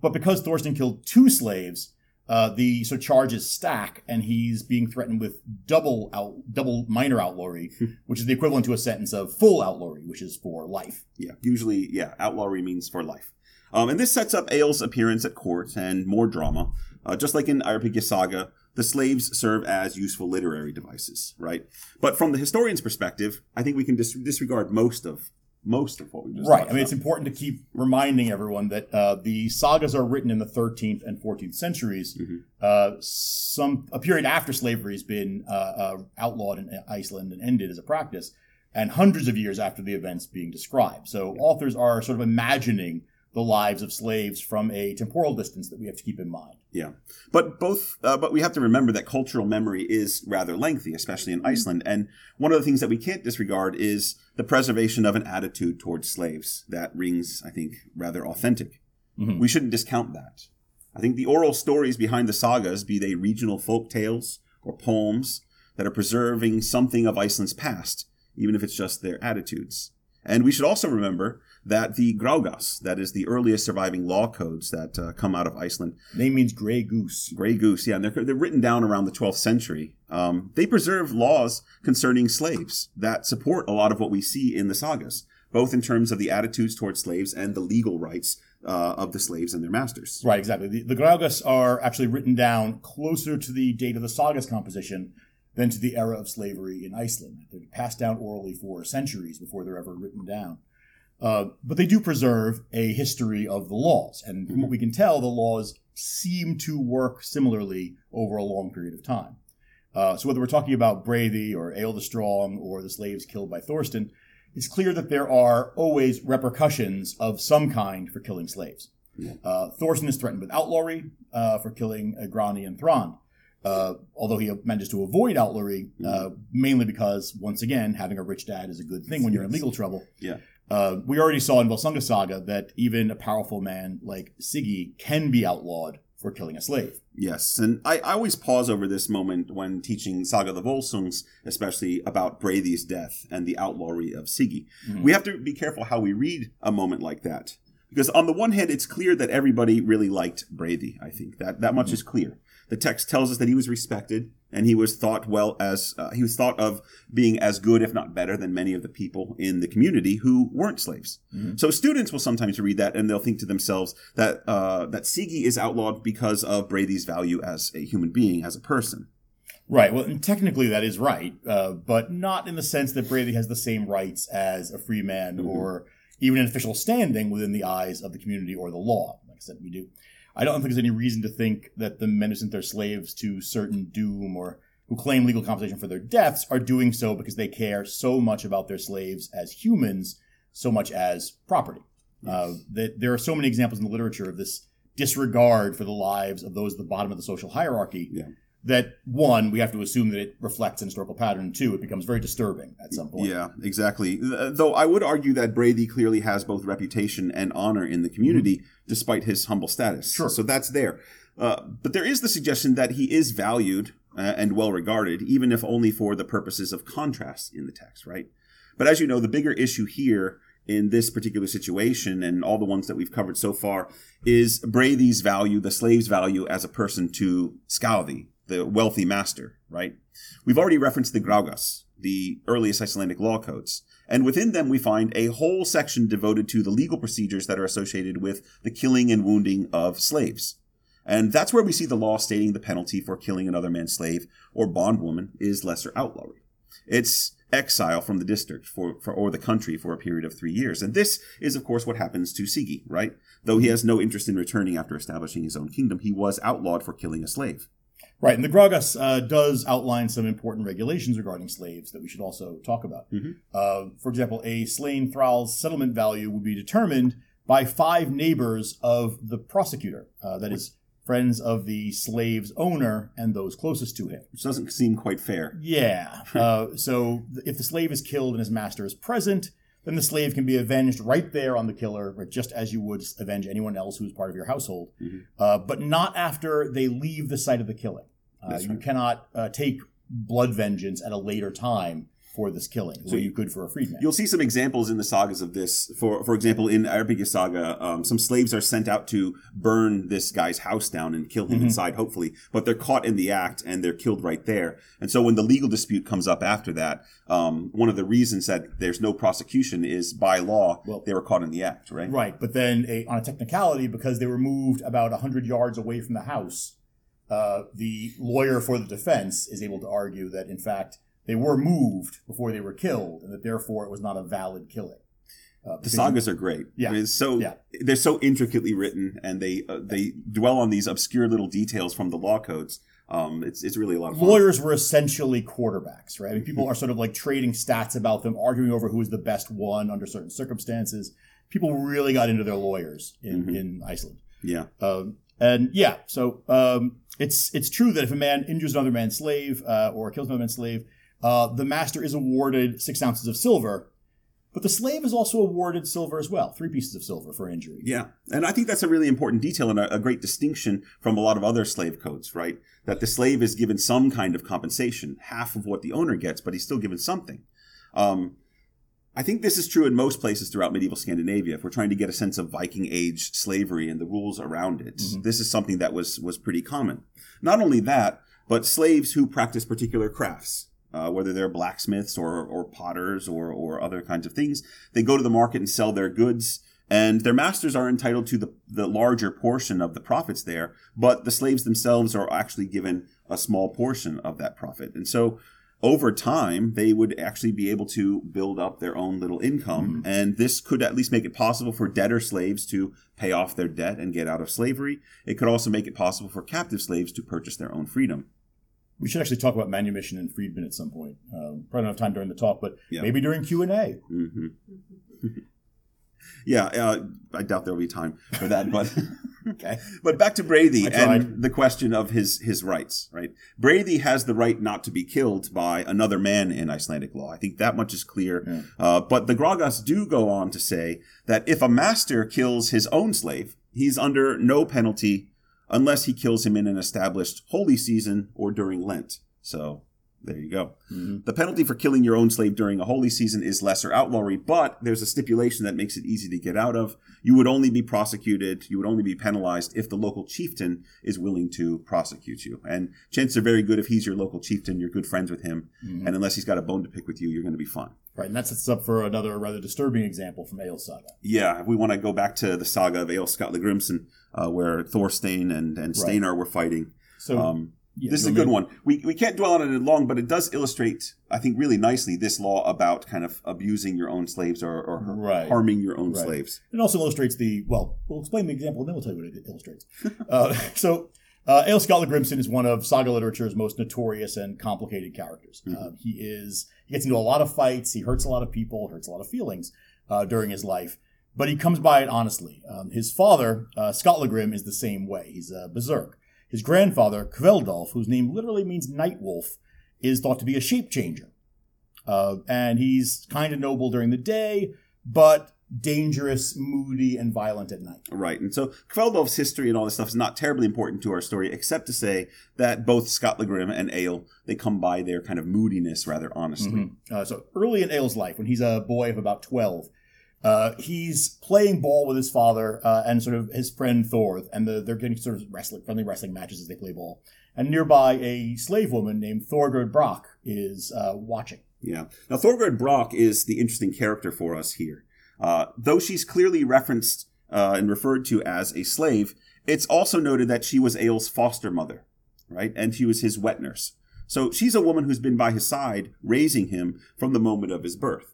but because Thorstein killed two slaves, uh, the so charges stack, and he's being threatened with double out, double minor outlawry, which is the equivalent to a sentence of full outlawry, which is for life. Yeah. Usually, yeah, outlawry means for life. Um, and this sets up Egil's appearance at court and more drama. Uh, just like in Eyrbyggja Saga, the slaves serve as useful literary devices, right? But from the historian's perspective, I think we can dis- disregard most of most of what we just Right. I mean, it's important to keep reminding everyone that uh, the sagas are written in the 13th and 14th centuries. Uh, some a period after slavery has been uh, uh, outlawed in Iceland and ended as a practice, and hundreds of years after the events being described. So authors are sort of imagining the lives of slaves from a temporal distance that we have to keep in mind. Yeah, but both, uh, but we have to remember that cultural memory is rather lengthy, especially in Iceland. And one of the things that we can't disregard is the preservation of an attitude towards slaves that rings, I think, rather authentic. Mhm. We shouldn't discount that. I think the oral stories behind the sagas, be they regional folk tales or poems, that are preserving something of Iceland's past, even if it's just their attitudes. And we should also remember that the Graugas, that is the earliest surviving law codes that uh, come out of Iceland, Name means gray goose. Grey Goose, yeah, and they're, they're written down around the 12th century. Um, they preserve laws concerning slaves that support a lot of what we see in the sagas, both in terms of the attitudes towards slaves and the legal rights uh, of the slaves and their masters. Right, exactly. The, the Graugas are actually written down closer to the date of the saga's composition than to the era of slavery in Iceland. They're passed down orally for centuries before they're ever written down. Uh, but they do preserve a history of the laws. And from what we can tell, the laws seem to work similarly over a long period of time. Uh, so whether we're talking about Bredi or Ael the Strong or the slaves killed by Thorstein, it's clear that there are always repercussions of some kind for killing slaves. Uh, Thorstein is threatened with outlawry uh, for killing Grani and Thrand. Uh, although he manages to avoid outlawry, uh, mainly because, once again, having a rich dad is a good thing when you're in legal trouble. Yeah. Uh, we already saw in Volsunga Saga that even a powerful man like Sigi can be outlawed for killing a slave. Yes, and I, I always pause over this moment when teaching Saga of the Volsungs, especially about Bredi's death and the outlawry of Sigi. We have to be careful how we read a moment like that. Because on the one hand, it's clear that everybody really liked Bredi, I think. That that much is clear. The text tells us that he was respected and he was thought well as uh, he was thought of being as good if not better than many of the people in the community who weren't slaves so students will sometimes read that and they'll think to themselves that uh, that Sigi is outlawed because of Bredi's value as a human being as a person Right. Well, and technically that is right, uh, but not in the sense that Bredi has the same rights as a free man or even an official standing within the eyes of the community or the law. Like I said, we do. I don't think there's any reason to think that the men who sent their slaves to certain doom or who claim legal compensation for their deaths are doing so because they care so much about their slaves as humans, so much as property. Uh, that there are so many examples in the literature of this disregard for the lives of those at the bottom of the social hierarchy Yeah. That one we have to assume that it reflects an historical pattern two it becomes very disturbing at some point Yeah, exactly. Though I would argue that Bredi clearly has both reputation and honor in the community, despite his humble status. Sure. So that's there. Uh, but there is the suggestion that he is valued uh, and well regarded, even if only for the purposes of contrast in the text, right? But as you know, the bigger issue here in this particular situation and all the ones that we've covered so far is Bredi's value, the slave's value as a person to Skadi, the wealthy master, right? We've already referenced the Graugas, the earliest Icelandic law codes. And within them, we find a whole section devoted to the legal procedures that are associated with the killing and wounding of slaves. And that's where we see the law stating the penalty for killing another man's slave or bondwoman is lesser outlawry. It's exile from the district for, for or the country for a period of three years. And this is, of course, what happens to Sigi, right? Though he has no interest in returning after establishing his own kingdom, he was outlawed for killing a slave. Right and the gragas uh, does outline some important regulations regarding slaves that we should also talk about Mhm. uh, for example a slain thrall's settlement value would be determined by five neighbors of the prosecutor uh, that is friends of the slave's owner and those closest to him Which doesn't seem quite fair. Yeah. Uh, so if the slave is killed and his master is present, then the slave can be avenged right there on the killer, right, just as you would avenge anyone else who's part of your household, Mhm. uh, but not after they leave the site of the killing. Uh, you right. cannot uh, take blood vengeance at a later time for this killing, So you could for a freedman. You'll see some examples in the sagas of this. For for example, in Eyrbyggja saga, um, some slaves are sent out to burn this guy's house down and kill him Mhm. inside, hopefully. But they're caught in the act and they're killed right there. And so when the legal dispute comes up after that, um, one of the reasons that there's no prosecution is by law Well- they were caught in the act, right? Right, but then a, on a technicality, because they were moved about 100 yards away from the house, uh, the lawyer for the defense is able to argue that, in fact, they were moved before they were killed, and that therefore it was not a valid killing. Uh, The sagas are great. Yeah. I mean, so Yeah. they're so intricately written, and they uh, they dwell on these obscure little details from the law codes. Um, it's it's really a lot of fun. Lawyers were essentially quarterbacks, right? I mean, people are sort of like trading stats about them, arguing over who is the best one under certain circumstances. People really got into their lawyers in, Mhm. in Iceland. Yeah. Um, and yeah, so um, it's it's true that if a man injures another man's slave uh, or kills another man's slave, uh, the master is awarded six ounces of silver, but the slave is also awarded silver as well, three pieces of silver for injury. Yeah, and I think that's a really important detail and a, a great distinction from a lot of other slave codes, right? That the slave is given some kind of compensation, half of what the owner gets, but he's still given something. Um, I think this is true in most places throughout medieval Scandinavia. If we're trying to get a sense of Viking age slavery and the rules around it, Mhm. this is something that was was pretty common. Not only that, but slaves who practice particular crafts, uh, whether they're blacksmiths or or potters or or other kinds of things, they go to the market and sell their goods. And their masters are entitled to the, the larger portion of the profits there, but the slaves themselves are actually given a small portion of that profit. And so over time, they would actually be able to build up their own little income. And this could at least make it possible for debtor slaves to pay off their debt and get out of slavery. It could also make it possible for captive slaves to purchase their own freedom. We should actually talk about manumission and freedmen at some point. Um, probably don't have time during the talk, but Yeah. maybe during Q and A. hmm yeah, uh, I doubt there'll be time for that, but. Okay. But back to tried. and the question of his his rights, right? Bredi has the right not to be killed by another man in Icelandic law. I think that much is clear. Yeah. Uh, but the Gragas do go on to say that if a master kills his own slave, he's under no penalty unless he kills him in an established holy season or during Lent. So there you go. Mhm. The penalty for killing your own slave during a holy season is lesser outlawry, but there's a stipulation that makes it easy to get out of. You would only be prosecuted, you would only be penalized if the local chieftain is willing to prosecute you. And chances are very good if he's your local chieftain, you're good friends with him, Mhm. and unless he's got a bone to pick with you, you're going to be fine. Right, and that sets up for another rather disturbing example from Egil Saga. Yeah, if we want to go back to the saga of Egil Skallagrimsson, uh, where Thorstein and, and Right. Steinar were fighting. So Um, yeah, this is a good one. We, we can't dwell on it long, but it does illustrate, I think, really nicely this law about kind of abusing your own slaves or, or Right. harming your own Right. slaves. It also illustrates the well. We'll explain the example, and then we'll tell you what it illustrates. uh, so, uh, Skallagrimsson is one of saga literature's most notorious and complicated characters. Mhm. Uh, he is he gets into a lot of fights. He hurts a lot of people, hurts a lot of feelings uh, during his life, but he comes by it honestly. Um, his father, uh, Skallagrim, is the same way. He's a berserk. His grandfather, Kveldolf, whose name literally means night wolf, is thought to be a shape changer. Uh, and he's kind of noble during the day, but dangerous, moody, and violent at night. Right. And so Kveldolf's history and all this stuff is not terribly important to our story, except to say that both Skallagrim and Egil, they come by their kind of moodiness rather honestly. Mhm. Uh, so early in Egil's life, when he's a boy of about 12, uh, he's playing ball with his father uh, and sort of his friend Thor, and the, they're getting sort of wrestling, friendly wrestling matches as they play ball. And nearby, a slave woman named Thorgerd Brock is uh, watching. Yeah. Now, Thorgerd Brock is the interesting character for us here. Uh, though she's clearly referenced uh, and referred to as a slave, it's also noted that she was Egil's foster mother, right? And she was his wet nurse. So she's a woman who's been by his side, raising him from the moment of his birth.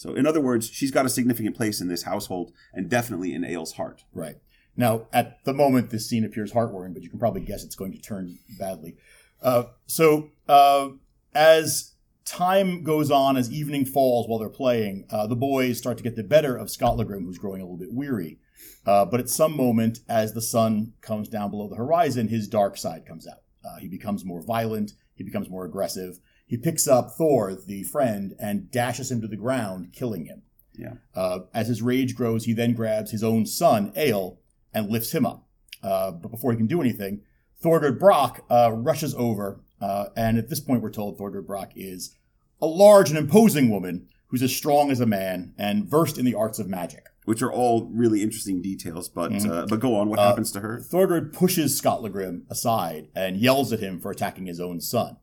So, in other words, she's got a significant place in this household and definitely in Egil's heart. Right. Now, at the moment, this scene appears heartwarming, but you can probably guess it's going to turn badly. Uh, so, uh, as time goes on, as evening falls while they're playing, uh, the boys start to get the better of Skallagrim, who's growing a little bit weary. Uh, but at some moment, as the sun comes down below the horizon, his dark side comes out. Uh, he becomes more violent. He becomes more aggressive. He picks up Thor, the friend, and dashes him to the ground, killing him. Yeah. Uh, as his rage grows, he then grabs his own son, Egil, and lifts him up. Uh, but before he can do anything, Thorgerd Brock uh, rushes over, uh, and at this point, we're told Thorgerd Brock is a large and imposing woman who's as strong as a man and versed in the arts of magic. Which are all really interesting details, but Mhm. uh, but go on. What Uh, happens to her? Thorgerd pushes Skallagrim aside and yells at him for attacking his own son.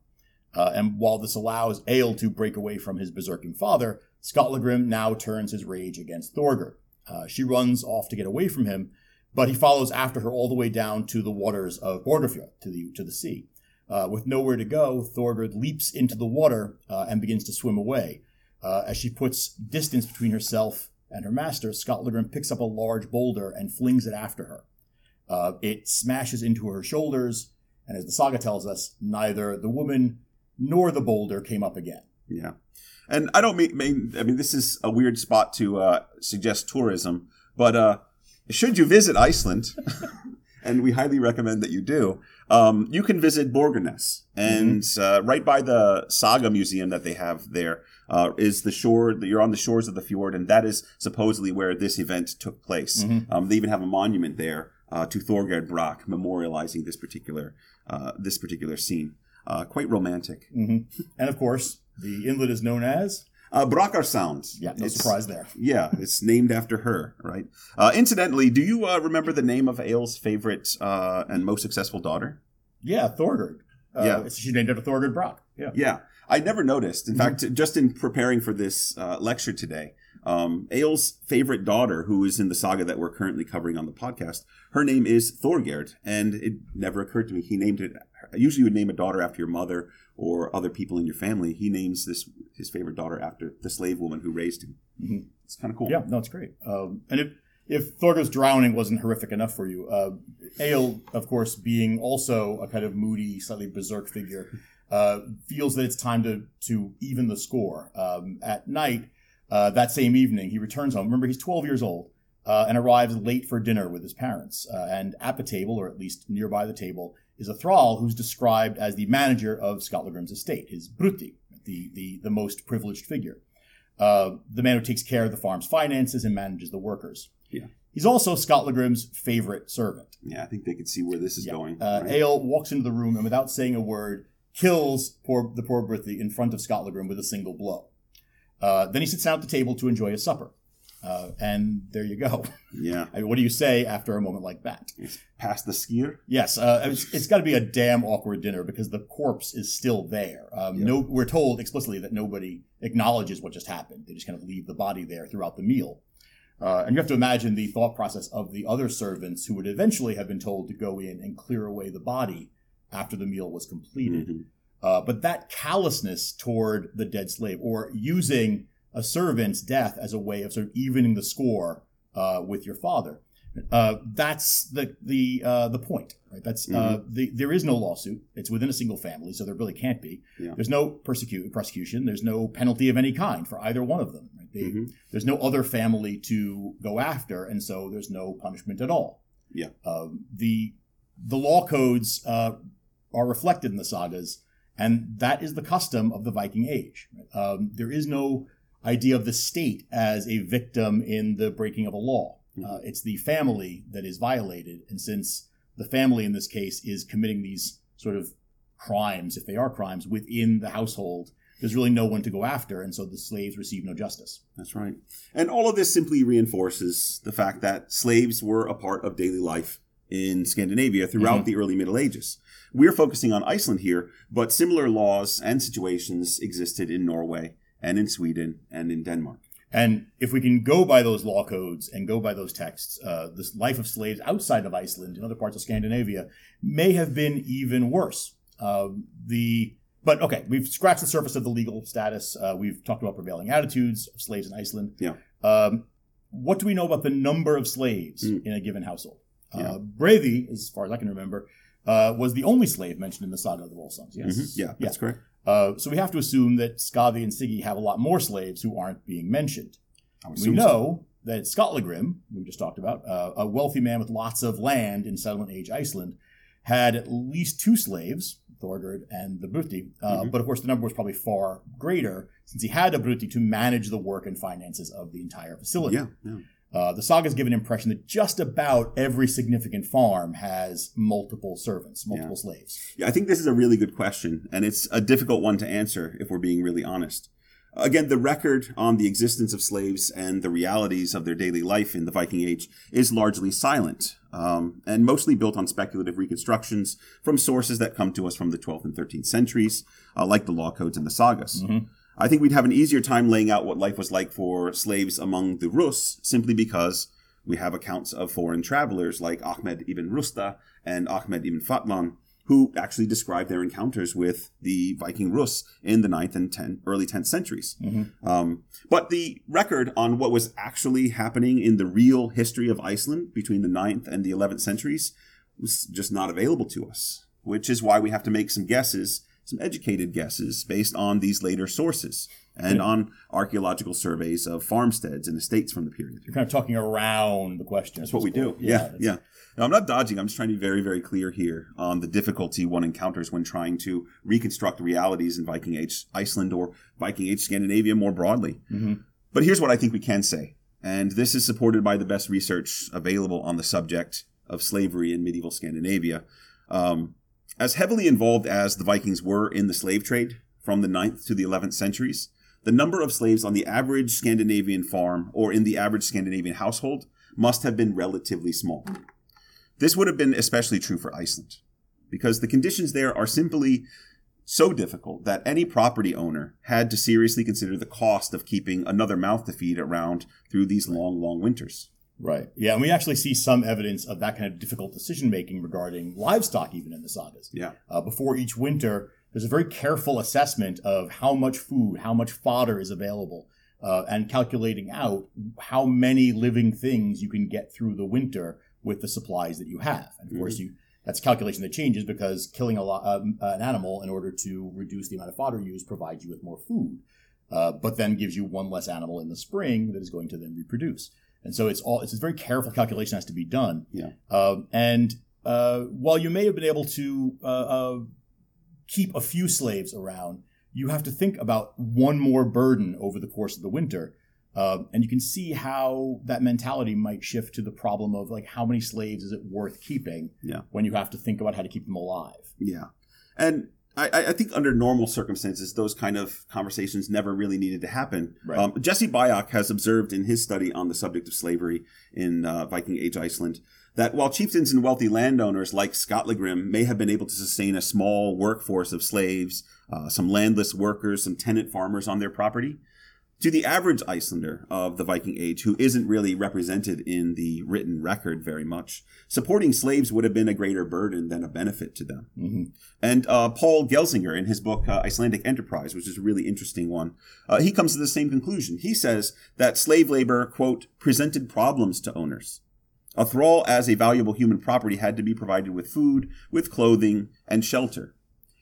Uh, and while this allows Egil to break away from his berserking father, Skallagrim now turns his rage against Thorgerd. Uh, she runs off to get away from him, but he follows after her all the way down to the waters of Borgarfjord, to the to the sea. Uh, with nowhere to go, Thorgerd leaps into the water uh, and begins to swim away. Uh, as she puts distance between herself and her master, Skallagrim picks up a large boulder and flings it after her. Uh, it smashes into her shoulders, and as the saga tells us, neither the woman nor the boulder came up again. Yeah. And I don't mean, mean I mean, this is a weird spot to uh, suggest tourism, but uh, should you visit Iceland, and we highly recommend that you do, um, you can visit Borgarnes. And uh, right by the Saga Museum that they have there uh, is the shore, you're on the shores of the fjord, and that is supposedly where this event took place. Mhm. Um, they even have a monument there uh, to Thorgerd Brock memorializing this particular, uh, this particular scene. Uh, quite romantic. hmm And of course, the inlet is known as Uh, Brakar Sound. Yeah, no It's- surprise there. Yeah, it's named after her, right? Uh, incidentally, do you uh, remember the name of Egil's favorite uh, and most successful daughter? Yeah, Thorgerd. Uh, Yeah. She's named after Thorgerd Brock. Yeah. Yeah, I never noticed. In Mm-hmm. fact, just in preparing for this uh, lecture today, um, Egil's favorite daughter, who is in the saga that we're currently covering on the podcast, her name is Thorgerd, and it never occurred to me he named it. Usually, you would name a daughter after your mother or other people in your family. He names this his favorite daughter after the slave woman who raised him. Mhm. It's kind of cool. Yeah, no, it's great. Um, and if if Thorgerd's drowning wasn't horrific enough for you, uh, Egil, of course, being also a kind of moody, slightly berserk figure, uh, feels that it's time to to even the score. Um, at night, uh, that same evening, he returns home. Remember, he's 12 years old uh, and arrives late for dinner with his parents. Uh, and at the table, or at least nearby the table, is a thrall who's described as the manager of Skallagrim's estate, his bryti, the the the most privileged figure. Uh, the man who takes care of the farm's finances and manages the workers. Yeah. He's also Skallagrim's favorite servant. Yeah, I think they could see where this is Yeah. going. Uh, right? Egil walks into the room and without saying a word, kills poor the poor Bryti in front of Skallagrim with a single blow. Uh, then he sits down at the table to enjoy his supper. Uh, and there you go. Yeah, I mean, what do you say after a moment like that? it's past the skier. Yes, uh, it's, it's got to be a damn awkward dinner because the corpse is still there. Um, Yeah. No, we're told explicitly that nobody acknowledges what just happened. They just kind of leave the body there throughout the meal. Uh, and you have to imagine the thought process of the other servants who would eventually have been told to go in and clear away the body after the meal was completed. Mhm. Uh, but that callousness toward the dead slave, or using a servant's death as a way of sort of evening the score uh, with your father, uh, that's the the uh, the point. Right? That's uh, the, there is no lawsuit. It's within a single family, so there really can't be. Yeah. There's no persecute prosecution. There's no penalty of any kind for either one of them. Right? They, Mhm. There's no other family to go after, and so there's no punishment at all. Yeah. Um, the the law codes uh, are reflected in the sagas, and that is the custom of the Viking Age. Um, there is no idea of the state as a victim in the breaking of a law. Uh, it's the family that is violated, and since the family in this case is committing these sort of crimes, if they are crimes, within the household, there's really no one to go after, and so the slaves receive no justice. That's right. And all of this simply reinforces the fact that slaves were a part of daily life in Scandinavia throughout Mhm. the early Middle Ages. We're focusing on Iceland here, but similar laws and situations existed in Norway and in Sweden and in Denmark. And if we can go by those law codes and go by those texts, uh, this life of slaves outside of Iceland and other parts of Scandinavia may have been even worse. Um the but okay, we've scratched the surface of the legal status. Uh, we've talked about prevailing attitudes of slaves in Iceland. Yeah. Um, what do we know about the number of slaves Mm. in a given household? Yeah. Uh, Bredi, as far as I can remember, uh, was the only slave mentioned in the saga of the Volsungs. Yes. Mhm. Yeah, that's correct. Uh, so we have to assume that Skadi and Sigi have a lot more slaves who aren't being mentioned. We assume so. know that Skallagrim, we just talked about, uh, a wealthy man with lots of land in settlement age Iceland, had at least two slaves, Thorgerd and the Bryti. Uh, Mhm. But of course, the number was probably far greater since he had a Bryti to manage the work and finances of the entire facility. Yeah, yeah. Uh, the sagas give an impression that just about every significant farm has multiple servants, multiple slaves. Yeah, I think this is a really good question, and it's a difficult one to answer if we're being really honest. Again, the record on the existence of slaves and the realities of their daily life in the Viking Age is largely silent, um, and mostly built on speculative reconstructions from sources that come to us from the 12th and 13th centuries, uh, like the law codes and the sagas. Mhm. I think we'd have an easier time laying out what life was like for slaves among the Rus, simply because we have accounts of foreign travelers like Ahmed ibn Rusta and Ahmed ibn Fadlan, who actually describe their encounters with the Viking Rus in the 9th and 10, early 10th centuries. Mhm. Um, but the record on what was actually happening in the real history of Iceland between the 9th and the 11th centuries was just not available to us, which is why we have to make some guesses, some educated guesses based on these later sources and Yeah. on archaeological surveys of farmsteads and estates from the period. You're kind of talking around the question. That's what we do. Yeah, Yeah, yeah. No, I'm not dodging. I'm just trying to be very, very clear here on the difficulty one encounters when trying to reconstruct realities in Viking Age Iceland or Viking Age Scandinavia more broadly. Mhm. But here's what I think we can say, and this is supported by the best research available on the subject of slavery in medieval Scandinavia. Um, as heavily involved as the Vikings were in the slave trade from the 9th to the 11th centuries, the number of slaves on the average Scandinavian farm or in the average Scandinavian household must have been relatively small. This would have been especially true for Iceland, because the conditions there are simply so difficult that any property owner had to seriously consider the cost of keeping another mouth to feed around through these long, long winters. Right. Yeah, and we actually see some evidence of that kind of difficult decision making regarding livestock, even in the sagas. Yeah. Uh, before each winter, there's a very careful assessment of how much food, how much fodder is available, uh, and calculating out how many living things you can get through the winter with the supplies that you have. And of mm-hmm. course, you that's a calculation that changes because killing a lot, um, an animal in order to reduce the amount of fodder used provides you with more food, uh, but then gives you one less animal in the spring that is going to then reproduce. And so it's all it's a very careful calculation has to be done. Yeah. Um, and uh, while you may have been able to uh, uh, keep a few slaves around, you have to think about one more burden over the course of the winter. Uh, and you can see how that mentality might shift to the problem of like how many slaves is it worth keeping yeah. when you have to think about how to keep them alive. Yeah. And I, I, think under normal circumstances, those kind of conversations never really needed to happen. Right. Um, Jesse Byock has observed in his study on the subject of slavery in uh, Viking Age Iceland that while chieftains and wealthy landowners like Skallagrim may have been able to sustain a small workforce of slaves, uh, some landless workers, some tenant farmers on their property, to the average Icelander of the Viking Age, who isn't really represented in the written record very much, supporting slaves would have been a greater burden than a benefit to them. Mm-hmm. And uh, Paul Gelsinger, in his book uh, Icelandic Enterprise, which is a really interesting one, uh, he comes to the same conclusion. He says that slave labor, quote, presented problems to owners. A thrall as a valuable human property had to be provided with food, with clothing, and shelter.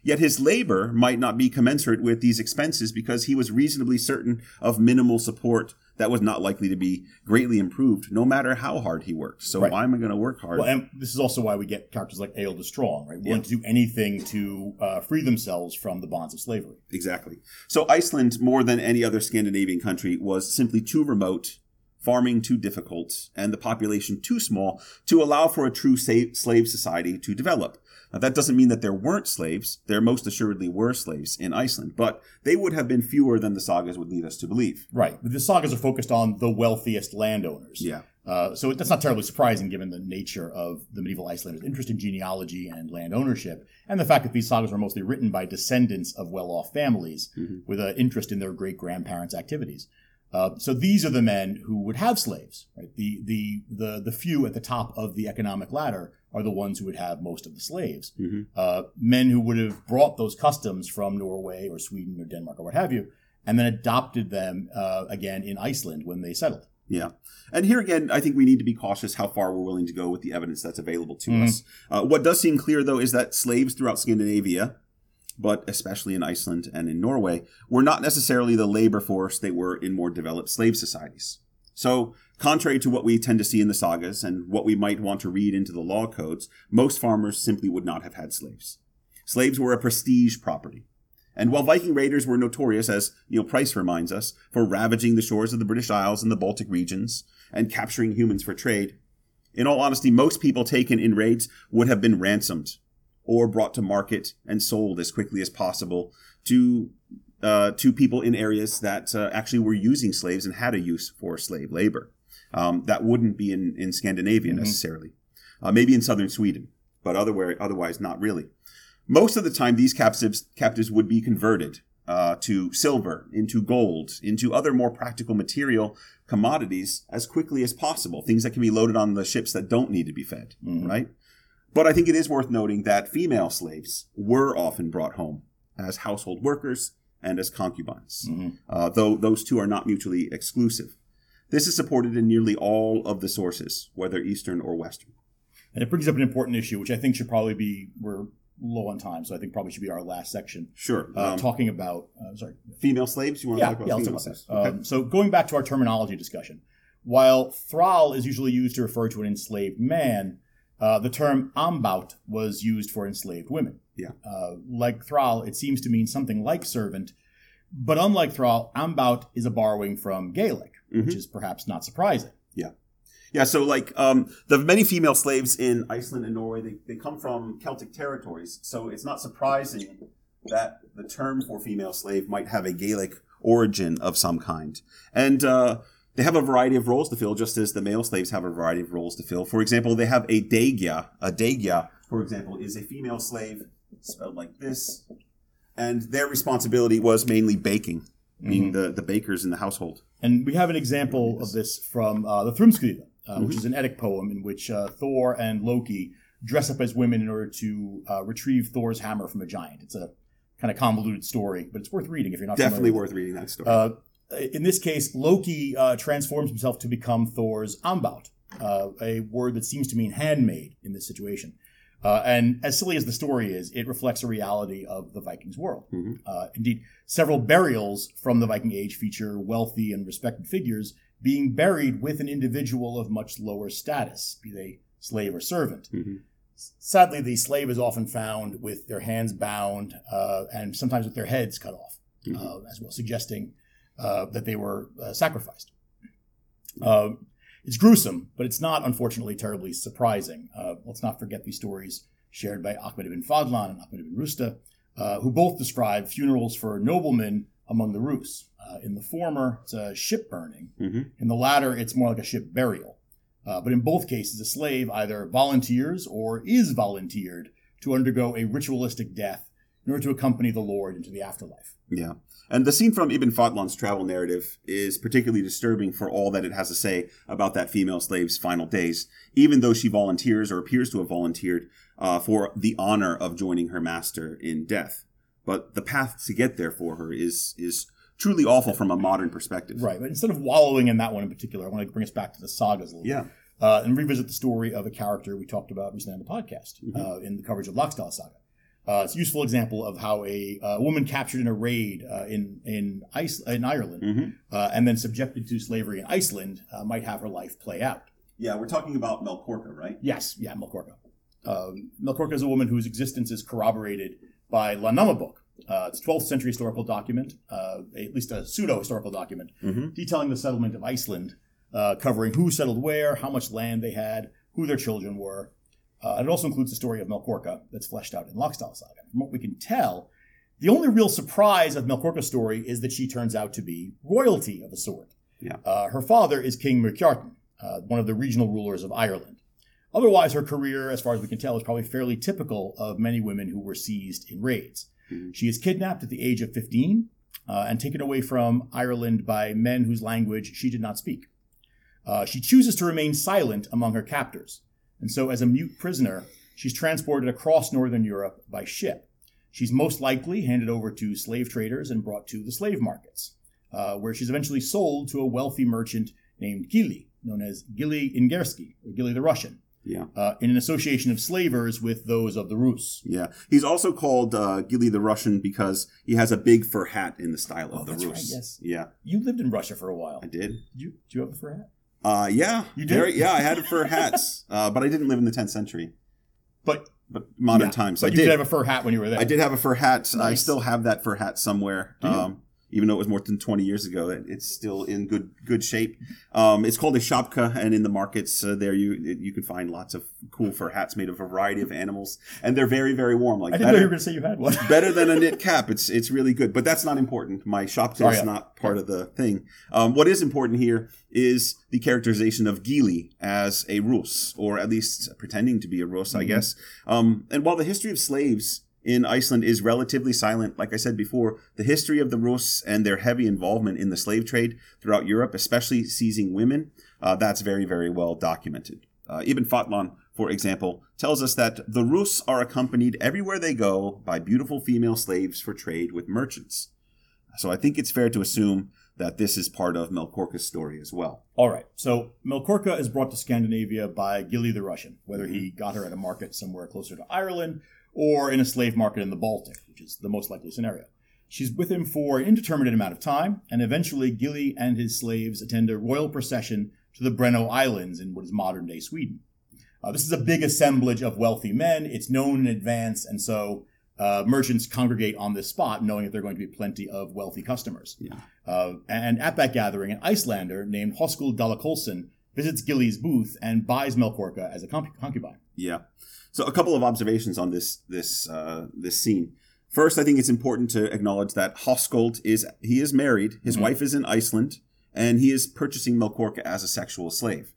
Yet his labor might not be commensurate with these expenses because he was reasonably certain of minimal support that was not likely to be greatly improved, no matter how hard he worked. So right. why am I going to work hard? Well, and this is also why we get characters like the Strong, right? Willing yeah. to do anything to uh, free themselves from the bonds of slavery. Exactly. So Iceland, more than any other Scandinavian country, was simply too remote farming too difficult, and the population too small to allow for a true slave society to develop. Now, that doesn't mean that there weren't slaves. There most assuredly were slaves in Iceland, but they would have been fewer than the sagas would lead us to believe. Right. The sagas are focused on the wealthiest landowners. Yeah. Uh, so that's not terribly surprising given the nature of the medieval Icelanders' interest in genealogy and land ownership, and the fact that these sagas were mostly written by descendants of well off families mm-hmm. with an interest in their great grandparents' activities. Uh, so these are the men who would have slaves. Right? The, the, the, the few at the top of the economic ladder are the ones who would have most of the slaves. Mm-hmm. Uh, men who would have brought those customs from Norway or Sweden or Denmark or what have you, and then adopted them uh, again in Iceland when they settled. Yeah. And here again, I think we need to be cautious how far we're willing to go with the evidence that's available to mm-hmm. us. Uh, what does seem clear, though, is that slaves throughout Scandinavia, but especially in Iceland and in Norway, were not necessarily the labor force they were in more developed slave societies. So, contrary to what we tend to see in the sagas and what we might want to read into the law codes, most farmers simply would not have had slaves. Slaves were a prestige property. And while Viking raiders were notorious, as Neil Price reminds us, for ravaging the shores of the British Isles and the Baltic regions and capturing humans for trade, in all honesty, most people taken in raids would have been ransomed or brought to market and sold as quickly as possible to uh, to people in areas that uh, actually were using slaves and had a use for slave labor. Um, that wouldn't be in, in Scandinavia mm-hmm. necessarily. Uh, maybe in southern Sweden, but otherwise, otherwise not really. Most of the time, these captives, captives would be converted uh, to silver, into gold, into other more practical material commodities as quickly as possible. Things that can be loaded on the ships that don't need to be fed, mm-hmm. right? But I think it is worth noting that female slaves were often brought home as household workers and as concubines, mm-hmm. uh, though those two are not mutually exclusive. This is supported in nearly all of the sources, whether Eastern or Western. And it brings up an important issue, which I think should probably be we're low on time, so I think probably should be our last section. Sure. Uh, um, talking about uh, sorry, female slaves. You want yeah, to talk about yeah, female talk slaves? Okay. Um, so going back to our terminology discussion, while thrall is usually used to refer to an enslaved man, uh, the term ambaut was used for enslaved women. Yeah. Uh, like thrall, it seems to mean something like servant, but unlike thrall, ambaut is a borrowing from Gaelic, mm-hmm. which is perhaps not surprising. Yeah. Yeah, so like um, the many female slaves in Iceland and Norway, they, they come from Celtic territories. So it's not surprising that the term for female slave might have a Gaelic origin of some kind. And uh, they have a variety of roles to fill, just as the male slaves have a variety of roles to fill. For example, they have a deigja. A deigja, for example, is a female slave, spelled like this, and their responsibility was mainly baking, being the, the bakers in the household. And we have an example of this from uh, the Thrymskvida, uh, which is an Eddic poem in which uh, Thor and Loki dress up as women in order to uh, retrieve Thor's hammer from a giant. It's a kind of convoluted story, but it's worth reading if you're not Definitely worth reading that story. Uh, in this case, Loki uh, transforms himself to become Thor's Ambaut, uh, a word that seems to mean handmaid in this situation. Uh, and as silly as the story is, it reflects a reality of the Vikings' world. Mhm. Uh, indeed, several burials from the Viking Age feature wealthy and respected figures being buried with an individual of much lower status, be they slave or servant. Mhm. Sadly, the slave is often found with their hands bound uh, and sometimes with their heads cut off, Mhm. uh, as well, suggesting uh, that they were uh, sacrificed. Uh, it's gruesome, but it's not, unfortunately, terribly surprising. Uh, let's not forget these stories shared by Ahmed ibn Fadlan and Ahmed ibn Rusta, uh, who both describe funerals for noblemen among the Rus. Uh, in the former, it's a ship burning. Mhm. In the latter, it's more like a ship burial. Uh, but in both cases, a slave either volunteers or is volunteered to undergo a ritualistic death in order to accompany the Lord into the afterlife. Yeah. And the scene from Ibn Fadlan's travel narrative is particularly disturbing for all that it has to say about that female slave's final days, even though she volunteers or appears to have volunteered uh, for the honor of joining her master in death. But the path to get there for her is is truly awful from a modern perspective. Right, but instead of wallowing in that one in particular, I want to bring us back to the sagas a little Yeah. bit. Uh, and revisit the story of a character we talked about recently on the podcast Mhm. uh, in the coverage of Laxdaela Saga. Uh, it's a useful example of how a uh, woman captured in a raid uh, in in, Ice, in Ireland hmm uh, and then subjected to slavery in Iceland uh, might have her life play out. Yeah, we're talking about Melkorka, right? Yes, yeah, Melkorka. Um, Melkorka is a woman whose existence is corroborated by Landnamabok. Uh, it's a 12th century historical document, uh, at least a pseudo historical document, Mhm. detailing the settlement of Iceland, uh, covering who settled where, how much land they had, who their children were. Uh, it also includes the story of Melkorka that's fleshed out in Laxdaela Saga. From what we can tell, the only real surprise of Melkorka's story is that she turns out to be royalty of a sort. Yeah. Uh, her father is King Myrkjartan, uh, one of the regional rulers of Ireland. Otherwise, her career, as far as we can tell, is probably fairly typical of many women who were seized in raids. Mhm. She is kidnapped at the age of 15 uh, and taken away from Ireland by men whose language she did not speak. Uh, she chooses to remain silent among her captors, and so, as a mute prisoner, she's transported across northern Europe by ship. She's most likely handed over to slave traders and brought to the slave markets, uh, where she's eventually sold to a wealthy merchant named Gili, known as Gili Ingersky, or Gili the Russian, Yeah. uh, in an association of slavers with those of the Rus. Yeah. He's also called uh, Gili the Russian because he has a big fur hat in the style of Oh, the that's Rus. right, yes. Yeah, You lived in Russia for a while. I Did did. you, did you have a fur hat? Uh, yeah. You did? Very- yeah, I had a fur hats, uh, but I didn't live in the 10th century. But But modern yeah, times, But I you did. have a fur hat when you were there. I did have a fur hat. I still have that fur hat somewhere. Um, even though it was more than 20 years ago, it's still in good good shape. Um, it's called a shapka, and in the markets uh, there, you you can find lots of cool fur hats made of a variety of animals, and they're very very warm. Like I didn't know you were better, going to say you had one. better than a knit cap. It's it's really good, but that's not important. My shapka Oh, is not part of the thing. Um, what is important here is the characterization of Gili as a Rus, or at least pretending to be a Rus, I Mhm. guess. Um, and while the history of slaves in Iceland is relatively silent, like I said before, the history of the Rus and their heavy involvement in the slave trade throughout Europe, especially seizing women, uh, that's very, very well documented. Uh, Ibn Fadlan, for example, tells us that the Rus are accompanied everywhere they go by beautiful female slaves for trade with merchants. So I think it's fair to assume that this is part of Melkorka's story as well. All right. So Melkorka is brought to Scandinavia by Gilly the Russian, whether he got her at a market somewhere closer to Ireland or in a slave market in the Baltic, which is the most likely scenario. She's with him for an indeterminate amount of time, and eventually Gilly and his slaves attend a royal procession to the Breno Islands in what is modern day Sweden. Uh, this is a big assemblage of wealthy men. It's known in advance, and so uh, merchants congregate on this spot, knowing that there are going to be plenty of wealthy customers. Yeah. Uh, and at that gathering, an Icelander named Hoskuld Dalla-Kollsson visits Gilly's booth and buys Melkorka as a concubine. Yeah. So a couple of observations on this this uh, this scene. First, I think it's important to acknowledge that Hoskuld is he is married, his Mhm. wife is in Iceland, and he is purchasing Melkorka as a sexual slave.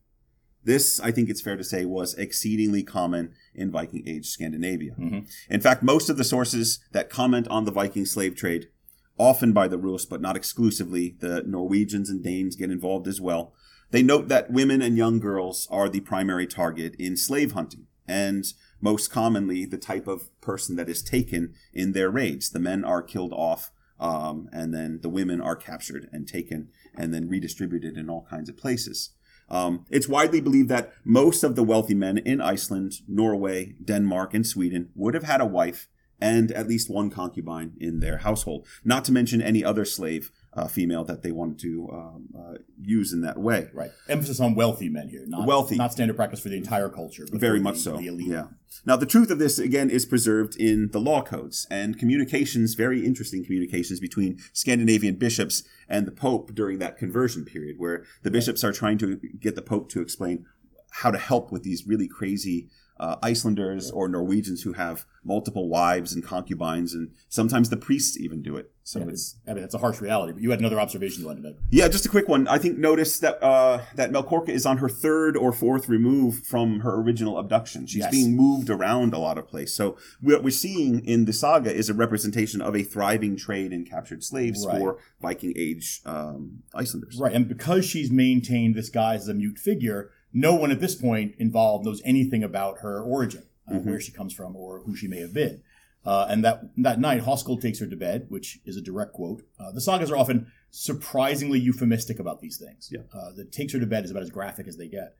This, I think it's fair to say, was exceedingly common in Viking Age Scandinavia. Mhm. In fact, most of the sources that comment on the Viking slave trade, often by the Rus, but not exclusively, the Norwegians and Danes get involved as well. They note that women and young girls are the primary target in slave hunting, and most commonly the type of person that is taken in their raids. The men are killed off, um, and then the women are captured and taken and then redistributed in all kinds of places. Um, it's widely believed that most of the wealthy men in Iceland, Norway, Denmark, and Sweden would have had a wife and at least one concubine in their household, not to mention any other slave uh, female that they wanted to um, uh, use in that way. Right. Emphasis on wealthy men here, not Wealthy. not standard practice for the entire culture. but Very much the- so. The elite. Yeah. Now, the truth of this, again, is preserved in the law codes and communications, very interesting communications between Scandinavian bishops and the Pope during that conversion period, where the bishops are trying to get the Pope to explain how to help with these really crazy uh, Icelanders or Norwegians who have multiple wives and concubines, and sometimes the priests even do it. So Yeah, it's I mean, that's a harsh reality. But you had another observation you wanted to make. yeah, just a quick one. I think notice that uh, that Melkorka is on her third or fourth remove from her original abduction. She's Yes. being moved around a lot of place. So what we're seeing in the saga is a representation of a thriving trade in captured slaves Right. for Viking Age um, Icelanders. Right. And because she's maintained this guy as a mute figure, no one at this point involved knows anything about her origin, uh, Mhm. where she comes from, or who she may have been. Uh, and that that night, Hoskuld takes her to bed, which is a direct quote. Uh, the sagas are often surprisingly euphemistic about these things. Yeah. Uh, the takes her to bed is about as graphic as they get.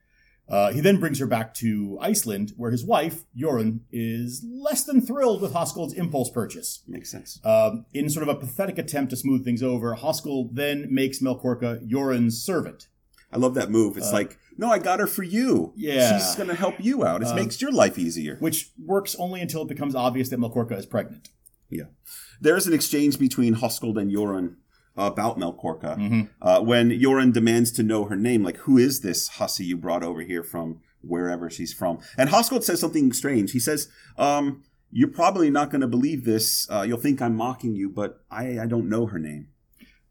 Uh, he then brings her back to Iceland, where his wife, Jorun, is less than thrilled with Hoskuld's impulse purchase. Makes sense. Um, in sort of a pathetic attempt to smooth things over, Hoskuld then makes Melkorka Jorun's servant. I love that move. It's Uh, like, no, I got her for you. Yeah. She's going to help you out. It Um, makes your life easier. which works only until it becomes obvious that Melkorka is pregnant. Yeah. There's an exchange between Hoskuld and Jorun about Melkorka. Mhm. uh, when Jorun demands to know her name, like, who is this hussy you brought over here from wherever she's from? And Hoskuld says something strange. He says, um, you're probably not going to believe this. Uh, you'll think I'm mocking you, but I, I don't know her name.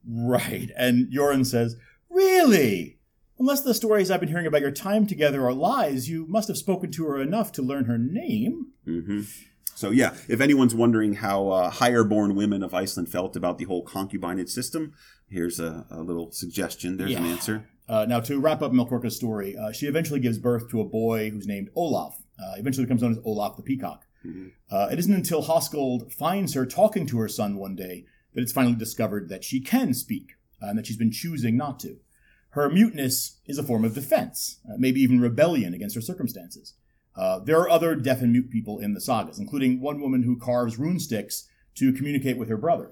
Right. And Jorun says, Really? Unless the stories I've been hearing about your time together are lies, you must have spoken to her enough to learn her name. hmm So, yeah, if anyone's wondering how uh, higher born women of Iceland felt about the whole concubinage system, here's a, a little suggestion. There's an answer. Uh, now, to wrap up Melkorka's story, uh, she eventually gives birth to a boy who's named Olaf. Uh, eventually becomes known as Olaf the Peacock. Mhm. Uh, it isn't until Hoskuld finds her talking to her son one day that it's finally discovered that she can speak, uh, and that she's been choosing not to. Her muteness is a form of defense, uh, maybe even rebellion against her circumstances. Uh, there are other deaf and mute people in the sagas, including one woman who carves rune sticks to communicate with her brother.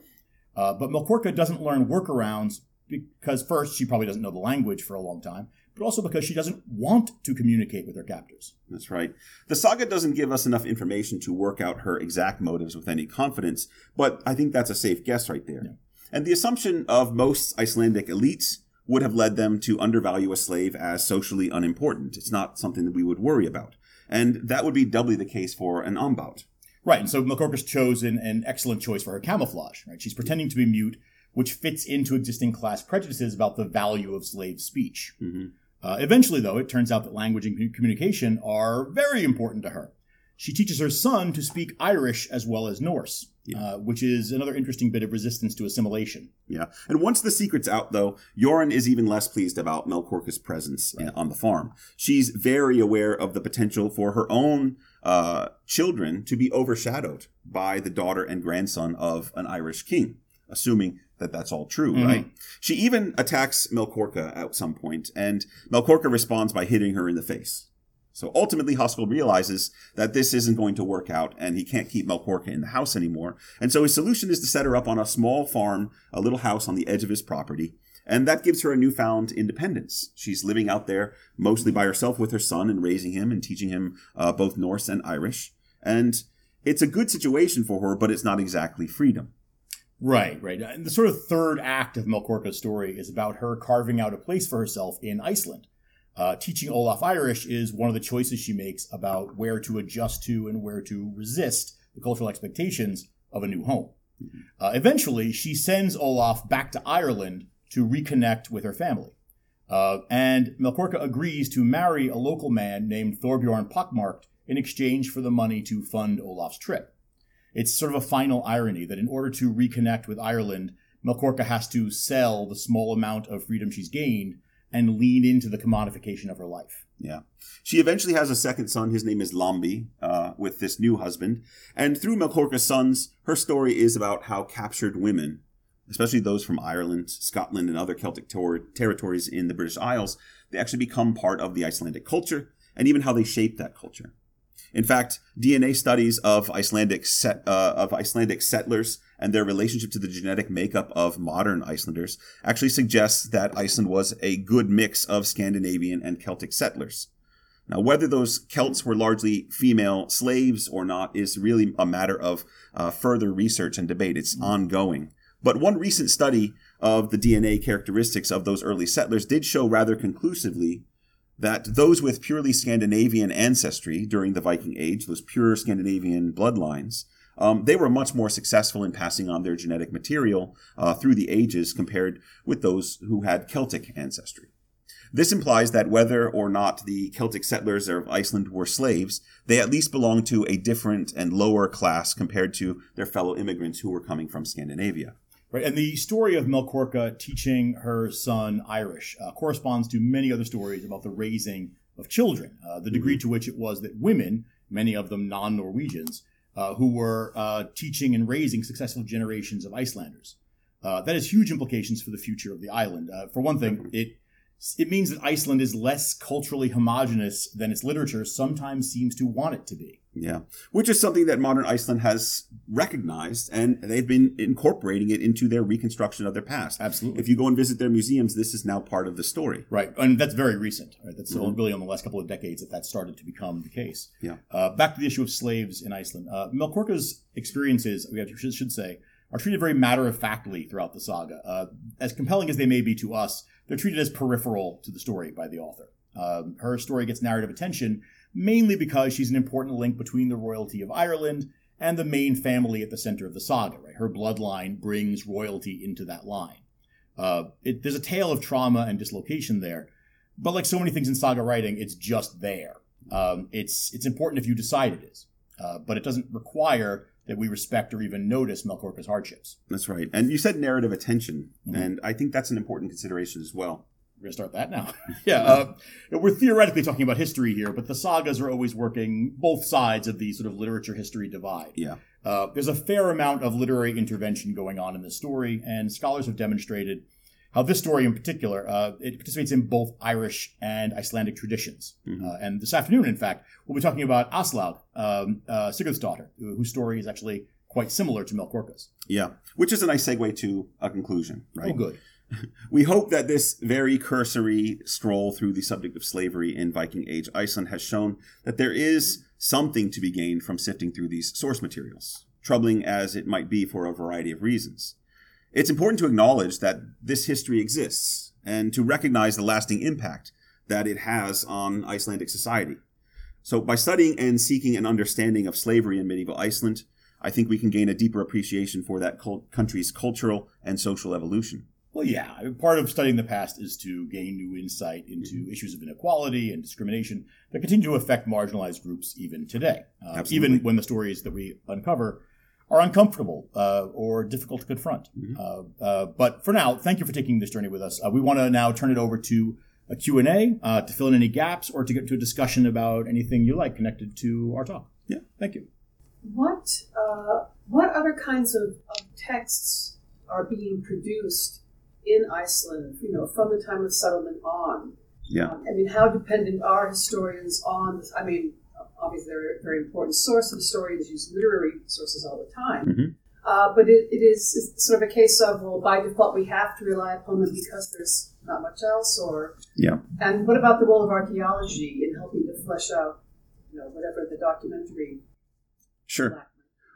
Uh, but Melkorka doesn't learn workarounds because, first, she probably doesn't know the language for a long time, but also because she doesn't want to communicate with her captors. That's right. The saga doesn't give us enough information to work out her exact motives with any confidence, but I think that's a safe guess right there. Yeah. And the assumption of most Icelandic elites would have led them to undervalue a slave as socially unimportant. It's not something that we would worry about. And that would be doubly the case for an ombaut. Right, and so Melkorka's chosen an excellent choice for her camouflage. Right, she's pretending to be mute, which fits into existing class prejudices about the value of slave speech. Mhm. Uh, eventually, though, it turns out that language and communication are very important to her. She teaches her son to speak Irish as well as Norse, Yeah. uh, which is another interesting bit of resistance to assimilation. Yeah. And once the secret's out, though, Jorun is even less pleased about Melkorka's presence in- on the farm. She's very aware of the potential for her own uh, children to be overshadowed by the daughter and grandson of an Irish king, assuming that that's all true, Mhm. right? She even attacks Melkorka at some point, and Melkorka responds by hitting her in the face. So ultimately, Hoskuld realizes that this isn't going to work out, and he can't keep Melkorka in the house anymore. And so his solution is to set her up on a small farm, a little house on the edge of his property. And that gives her a newfound independence. She's living out there mostly by herself with her son and raising him and teaching him uh, both Norse and Irish. And it's a good situation for her, but it's not exactly freedom. Right, right. And the sort of third act of Melkorka's story is about her carving out a place for herself in Iceland. Uh, teaching Olaf Irish is one of the choices she makes about where to adjust to and where to resist the cultural expectations of a new home. Uh, eventually, she sends Olaf back to Ireland to reconnect with her family. Uh, and Melkorka agrees to marry a local man named Thorbjorn Pockmarked in exchange for the money to fund Olaf's trip. It's sort of a final irony that in order to reconnect with Ireland, Melkorka has to sell the small amount of freedom she's gained and lean into the commodification of her life. Yeah. She eventually has a second son. His name is Lambi, uh, with this new husband. And through Melkorka's sons, her story is about how captured women, especially those from Ireland, Scotland, and other Celtic ter- territories in the British Isles, they actually become part of the Icelandic culture and even how they shape that culture. In fact, DNA studies of Icelandic set, uh, of Icelandic settlers and their relationship to the genetic makeup of modern Icelanders actually suggests that Iceland was a good mix of Scandinavian and Celtic settlers. Now, whether those Celts were largely female slaves or not is really a matter of uh, further research and debate. It's ongoing. But one recent study of the DNA characteristics of those early settlers did show rather conclusively that those with purely Scandinavian ancestry during the Viking Age, those pure Scandinavian bloodlines, um, they were much more successful in passing on their genetic material uh, through the ages compared with those who had Celtic ancestry. This implies that whether or not the Celtic settlers of Iceland were slaves, they at least belonged to a different and lower class compared to their fellow immigrants who were coming from Scandinavia. Right, and the story of Melkorka teaching her son Irish uh, corresponds to many other stories about the raising of children. Uh, the degree mm-hmm. to which it was that women, many of them non-Norwegians, uh, who were uh, teaching and raising successful generations of Icelanders. Uh, that has huge implications for the future of the island. Uh, for one thing, it it means that Iceland is less culturally homogenous than its literature sometimes seems to want it to be. Yeah, which is something that modern Iceland has recognized, and they've been incorporating it into their reconstruction of their past. Absolutely. If you go and visit their museums, this is now part of the story. Right, and that's very recent. Right, that's mm-hmm. really on the last couple of decades that that started to become the case. Yeah. Uh, back to the issue of slaves in Iceland. Uh, Melkorka's experiences, we should, should say, are treated very matter of factly throughout the saga. Uh, as compelling as they may be to us, they're treated as peripheral to the story by the author. Um, her story gets narrative attention mainly because she's an important link between the royalty of Ireland and the main family at the center of the saga. Right, her bloodline brings royalty into that line. Uh, it, there's a tale of trauma and dislocation there, but like so many things in saga writing, it's just there. Um, it's it's important if you decide it is, uh, but it doesn't require that we respect or even notice Melkorka's hardships. That's right. And you said narrative attention, mm-hmm. and I think that's an important consideration as well. We're going to start that now. yeah, uh, we're theoretically talking about history here, but the sagas are always working both sides of the sort of literature history divide. Yeah. Uh, there's a fair amount of literary intervention going on in the story, and scholars have demonstrated this story in particular uh, it participates in both Irish and Icelandic traditions. Mm-hmm. Uh, and this afternoon, in fact, we'll be talking about Aslaug, um, uh, Sigurd's daughter, whose story is actually quite similar to Melkorka's. Yeah, which is a nice segue to a conclusion, right? Oh, good. We hope that this very cursory stroll through the subject of slavery in Viking Age Iceland has shown that there is something to be gained from sifting through these source materials, troubling as it might be for a variety of reasons. It's important to acknowledge that this history exists and to recognize the lasting impact that it has on Icelandic society. So, by studying and seeking an understanding of slavery in medieval Iceland, I think we can gain a deeper appreciation for that country's cultural and social evolution. Well, yeah. Part of studying the past is to gain new insight into mm-hmm. issues of inequality and discrimination that continue to affect marginalized groups even today. Uh, even when the stories that we uncover are uncomfortable uh, or difficult to confront. Mm-hmm. Uh, uh, but for now, thank you for taking this journey with us. Uh, we want to now turn it over to a Q&A uh, to fill in any gaps or to get to a discussion about anything you like connected to our talk. Yeah, thank you. What, uh, what other kinds of, of texts are being produced in Iceland, you know, from the time of settlement on? Yeah. Um, I mean, how dependent are historians on, I mean, obviously they're a very important source of historians use literary sources all the time. Mm-hmm. Uh, but it, it is sort of a case of well, by default we have to rely upon them because there's not much else. Or yeah. And what about the role of archaeology in helping to flesh out, you know, whatever the documentary? Sure.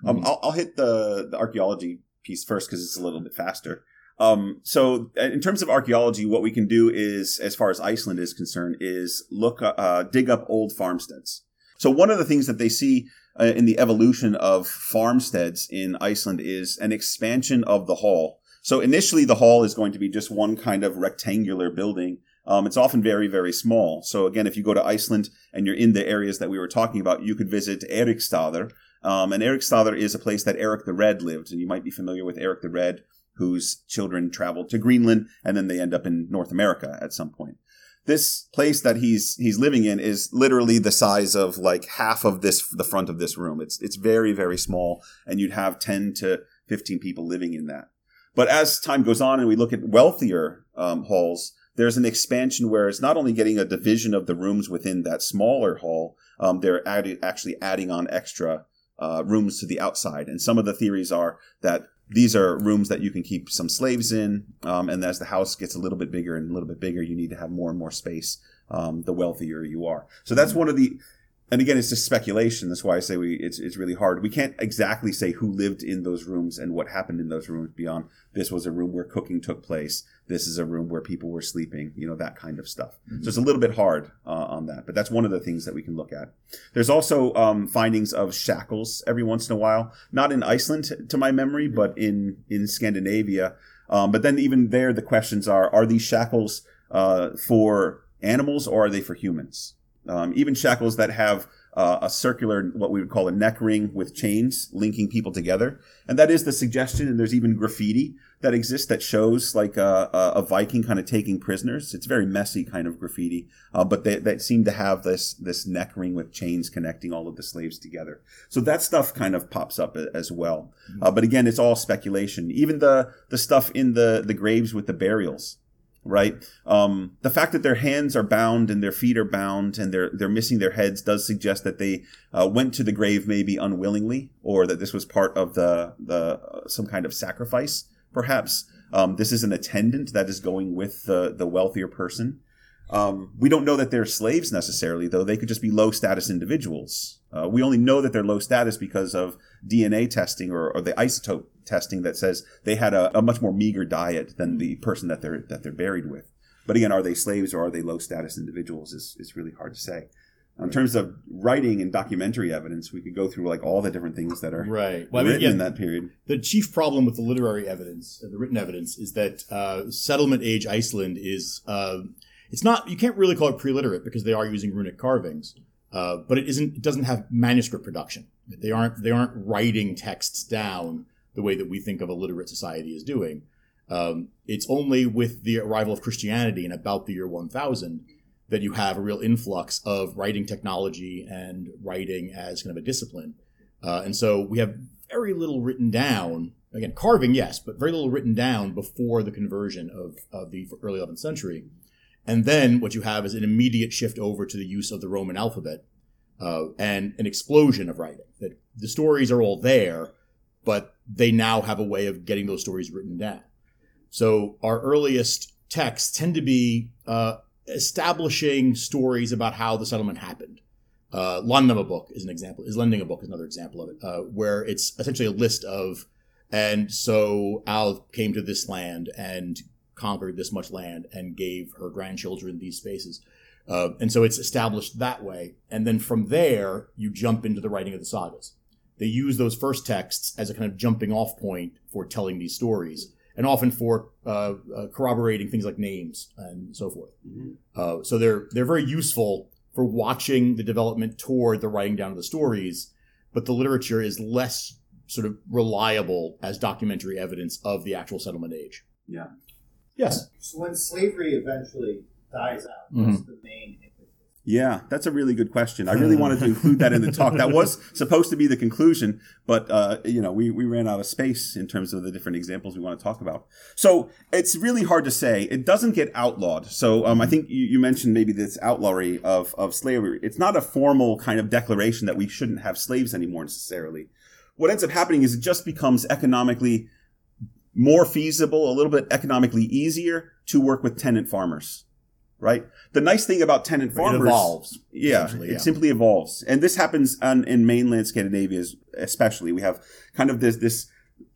Um, I'll, I'll, hit the the archaeology piece first because it's a little bit faster. Um, so, in terms of archaeology, what we can do is, as far as Iceland is concerned, is look uh, dig up old farmsteads. So one of the things that they see uh, in the evolution of farmsteads in Iceland is an expansion of the hall. So initially, the hall is going to be just one kind of rectangular building. Um, it's often very, very small. So again, if you go to Iceland and you're in the areas that we were talking about, you could visit Eriksstaðir. Um, and Eriksstaðir is a place that Eric the Red lived, and you might be familiar with Eric the Red, whose children traveled to Greenland and then they end up in North America at some point this place that he's he's living in is literally the size of like half of this the front of this room. It's it's very very small, and you'd have ten to fifteen people living in that. But as time goes on and we look at wealthier um, halls, there's an expansion where it's not only getting a division of the rooms within that smaller hall, um, they're actually adding on extra uh, rooms to the outside. And some of the theories are that these are rooms that you can keep some slaves in. Um, and as the house gets a little bit bigger and a little bit bigger, you need to have more and more space. Um, the wealthier you are. So that's one of the and again, it's just speculation. That's why I say we it's it's really hard. We can't exactly say who lived in those rooms and what happened in those rooms beyond this was a room where cooking took place. This is a room where people were sleeping. You know that kind of stuff. Mm-hmm. So it's a little bit hard uh, on that, but that's one of the things that we can look at. There's also um, findings of shackles every once in a while, not in Iceland to my memory, but in in Scandinavia. Um, but then even there, the questions are: Are these shackles uh, for animals or are they for humans? Um, even shackles that have uh, a circular, what we would call a neck ring with chains linking people together. And that is the suggestion. And there's even graffiti that exists that shows like a, a Viking kind of taking prisoners. It's very messy kind of graffiti, uh, but they, they seem to have this, this neck ring with chains connecting all of the slaves together. So that stuff kind of pops up as well. Uh, but again, it's all speculation. Even the, the stuff in the, the graves with the burials right? Um, the fact that their hands are bound and their feet are bound and they're they're missing their heads does suggest that they uh, went to the grave maybe unwillingly, or that this was part of the the uh, some kind of sacrifice, perhaps. Um, this is an attendant that is going with the the wealthier person. Um, we don't know that they're slaves necessarily, though. They could just be low status individuals. Uh, we only know that they're low status because of DNA testing or, or the isotope testing that says they had a, a, much more meager diet than the person that they're that they're buried with. But again, are they slaves or are they low status individuals? Is is really hard to say. In terms of writing and documentary evidence, we could go through like all the different things that are right well, written I mean, yeah, in that period. The chief problem with the literary evidence, uh, the written evidence, is that uh, settlement age Iceland is uh, it's not you can't really call it pre-literate because they are using runic carvings, uh, but it isn't it doesn't have manuscript production. They aren't they aren't writing texts down the way that we think of a literate society as doing. Um, it's only with the arrival of Christianity in about the year 1000 that you have a real influx of writing technology and writing as kind of a discipline. Uh, and so we have very little written down. Again, carving, yes, but very little written down before the conversion of, of the early 11th century. And then what you have is an immediate shift over to the use of the Roman alphabet uh, and an explosion of writing. That the stories are all there, but they now have a way of getting those stories written down. So our earliest texts tend to be uh, establishing stories about how the settlement happened. Uh, book is an example. Islendingabok is another example of it, uh, where it's essentially a list of, and so Al came to this land and conquered this much land and gave her grandchildren these spaces. Uh, and so it's established that way. And then from there, you jump into the writing of the sagas they use those first texts as a kind of jumping off point for telling these stories and often for uh, uh, corroborating things like names and so forth. Mm-hmm. Uh, so they're they're very useful for watching the development toward the writing down of the stories, but the literature is less sort of reliable as documentary evidence of the actual settlement age. Yeah. Yes. So when slavery eventually dies out, mm-hmm. what's the main yeah, that's a really good question. I really wanted to include that in the talk. That was supposed to be the conclusion, but uh, you know, we, we ran out of space in terms of the different examples we want to talk about. So it's really hard to say. It doesn't get outlawed. So um, I think you, you, mentioned maybe this outlawry of, of slavery. It's not a formal kind of declaration that we shouldn't have slaves anymore necessarily. What ends up happening is it just becomes economically more feasible, a little bit economically easier to work with tenant farmers right? The nice thing about tenant farmers, it evolves. Yeah, yeah, it simply evolves, and this happens on, in mainland Scandinavia, especially. We have kind of this this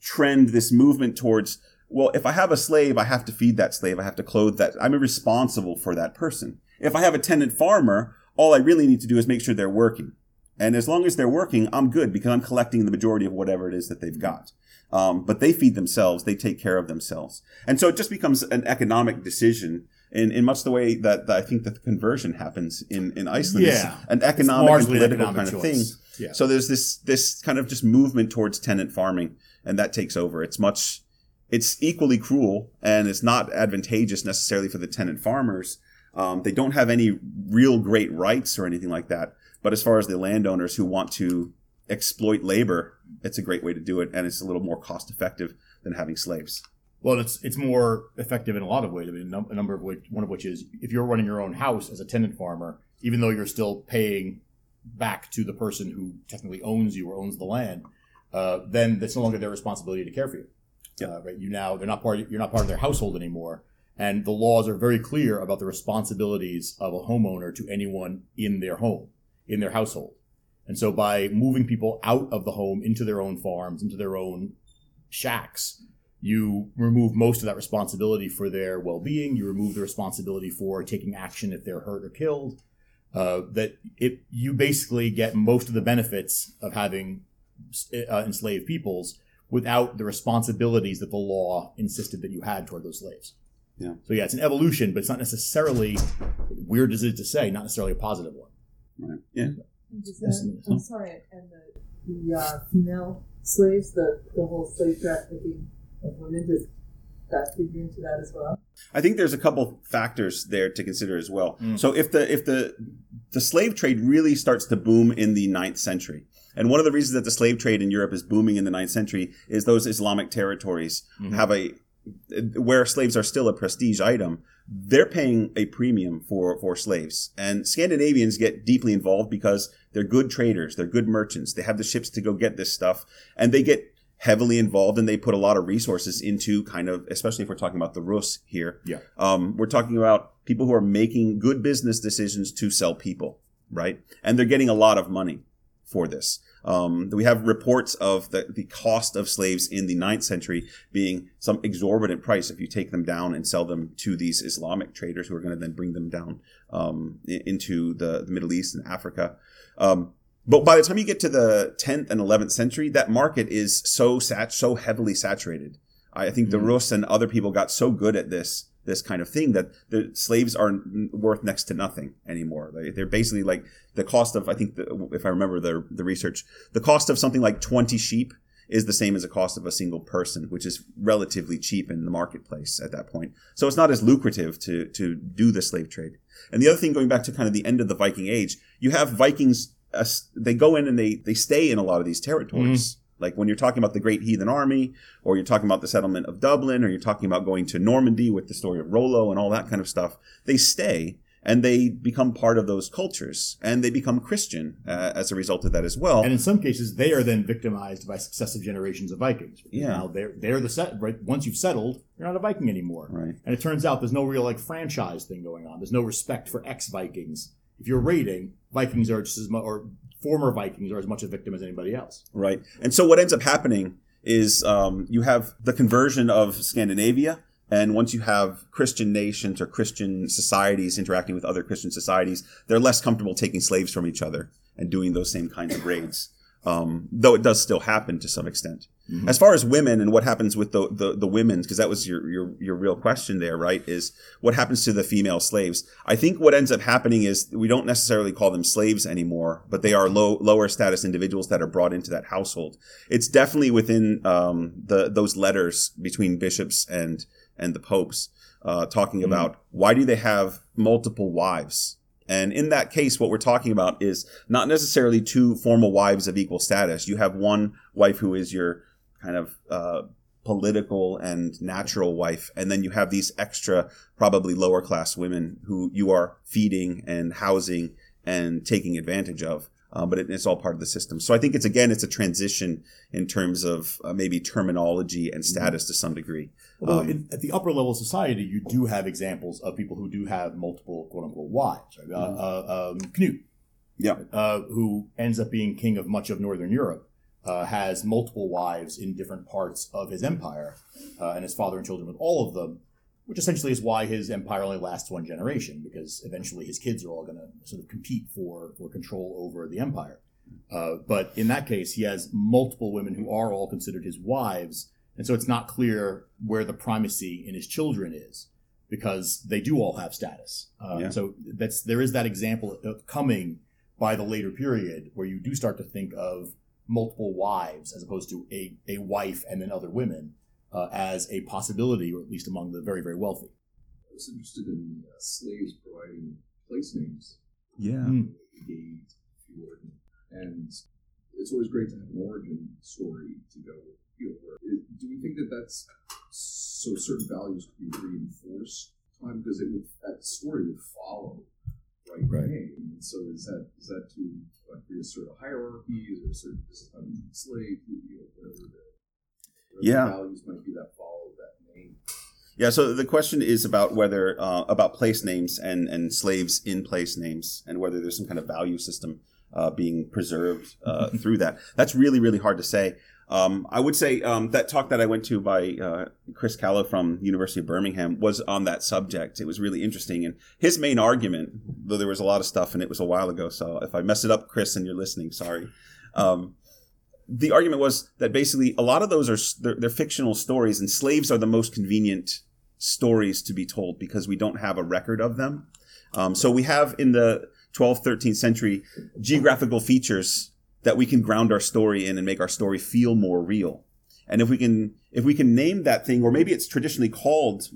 trend, this movement towards. Well, if I have a slave, I have to feed that slave. I have to clothe that. I'm responsible for that person. If I have a tenant farmer, all I really need to do is make sure they're working, And as long as they're working, I'm good because I'm collecting the majority of whatever it is that they've got. Um, but they feed themselves, they take care of themselves. And so it just becomes an economic decision in, in much the way that, that I think that the conversion happens in, in Iceland. It's Yeah. an economic and political economic kind of thing. Yeah. So there's this this kind of just movement towards tenant farming, and that takes over. It's much, it's equally cruel, and it's not advantageous necessarily for the tenant farmers. Um, they don't have any real great rights or anything like that. But as far as the landowners who want to exploit labor, it's a great way to do it, and it's a little more cost effective than having slaves. Well, it's it's more effective in a lot of ways. I mean, a, num- a number of which, one of which is if you're running your own house as a tenant farmer, even though you're still paying back to the person who technically owns you or owns the land, uh, then it's no longer their responsibility to care for you. Yeah. Uh, right? You now they're not part. Of, you're not part of their household anymore, and the laws are very clear about the responsibilities of a homeowner to anyone in their home, in their household. And so, by moving people out of the home into their own farms, into their own shacks, you remove most of that responsibility for their well-being. You remove the responsibility for taking action if they're hurt or killed. Uh, that it you basically get most of the benefits of having uh, enslaved peoples without the responsibilities that the law insisted that you had toward those slaves. Yeah. So yeah, it's an evolution, but it's not necessarily weird as it is to say, not necessarily a positive one. Right? Yeah. And does Yes, that. I'm sorry, and the, the uh, female slaves, the, the whole slave trafficking of women, does that figure into that as well? I think there's a couple factors there to consider as well. Mm. So if the if the the slave trade really starts to boom in the ninth century, and one of the reasons that the slave trade in Europe is booming in the ninth century is those Islamic territories Mhm. have a where slaves are still a prestige item. They're paying a premium for for slaves, and Scandinavians get deeply involved because they're good traders, they're good merchants, they have the ships to go get this stuff, and they get heavily involved and they put a lot of resources into kind of especially if we're talking about the Rus here Yeah. um, we're talking about people who are making good business decisions to sell people, right? And they're getting a lot of money for this. Um, we have reports of the, the cost of slaves in the ninth century being some exorbitant price if you take them down and sell them to these Islamic traders who are going to then bring them down um, into the, the Middle East and Africa. Um, but by the time you get to the 10th and 11th century, that market is so sat so heavily saturated. I think the Mhm. Rus and other people got so good at this this kind of thing that the slaves are worth next to nothing anymore. They, they're basically like the cost of I think the, if I remember the the research, the cost of something like twenty sheep is the same as the cost of a single person, which is relatively cheap in the marketplace at that point. So it's not as lucrative to to do the slave trade. And the other thing, going back to kind of the end of the Viking Age, you have Vikings. Uh, they go in and they they stay in a lot of these territories. Like when you're talking about the Great Heathen Army, or you're talking about the settlement of Dublin, or you're talking about going to Normandy with the story of Rollo and all that kind of stuff, they stay and they become part of those cultures and they become Christian uh, as a result of that as well. And in some cases, they are then victimized by successive generations of Vikings. Yeah. Now they're they're the set right. Once you've settled, you're not a Viking anymore. right. And it turns out there's no real like franchise thing going on. There's no respect for ex Vikings. If you're raiding, Vikings are just as much, or former Vikings are as much a victim as anybody else. Right. And so what ends up happening is um, you have the conversion of Scandinavia. And once you have Christian nations or Christian societies interacting with other Christian societies, they're less comfortable taking slaves from each other and doing those same kinds of raids. Um, though it does still happen to some extent. Mhm. As far as women and what happens with the the, the women, because that was your, your your real question there, right? Is what happens to the female slaves? I think what ends up happening is we don't necessarily call them slaves anymore, but they are low lower status individuals that are brought into that household. It's definitely within um, the those letters between bishops and and the popes uh, talking Mhm. about why do they have multiple wives. And in that case, what we're talking about is not necessarily two formal wives of equal status. You have one wife who is your kind of uh, political and natural wife, and then you have these extra, probably lower class women who you are feeding and housing and taking advantage of. Uh, but it, it's all part of the system. So I think it's again, it's a transition in terms of uh, maybe terminology and status to some degree. Although Um, in, at the upper level of society, you do have examples of people who do have multiple quote unquote wives. Right? Uh, uh, um, Knut, Yeah. uh, who ends up being king of much of Northern Europe, uh, has multiple wives in different parts of his empire, uh, and his father and children with all of them, which essentially is why his empire only lasts one generation, because eventually his kids are all going to sort of compete for, for control over the empire. Uh, but in that case, he has multiple women who are all considered his wives, and so it's not clear where the primacy in his children is because they do all have status. Uh, Yeah. So that's there is that example coming by the later period where you do start to think of multiple wives as opposed to a, a wife and then other women uh, as a possibility, or at least among the very very wealthy. I was interested in uh, slaves providing place names, Yeah. Mm. gate, fjord, and it's always great to have an origin story to go with. You know, where it, do we think that that's so certain values could be reinforced time because it would that story would follow right, Right. name. And so is that is that to like reassert a hierarchy? Is there a certain this is how you treat slave? You know, whatever the, whatever Yeah. values might be that follow that name. Yeah, so the question is about whether uh, about place names and and slaves in place names, and whether there's some kind of value system uh, being preserved uh, through that. That's really really hard to say. Um, I would say um, that talk that I went to by uh, Chris Callow from University of Birmingham was on that subject. It was really interesting, and his main argument, though there was a lot of stuff, and it was a while ago, so if I mess it up, Chris, and you're listening, sorry. Um, the argument was that basically a lot of those are they're, they're fictional stories, and slaves are the most convenient stories to be told because we don't have a record of them. Um, so we have in the 12th, 13th century geographical features that we can ground our story in and make our story feel more real. And if we can, if we can name that thing, or maybe it's traditionally called,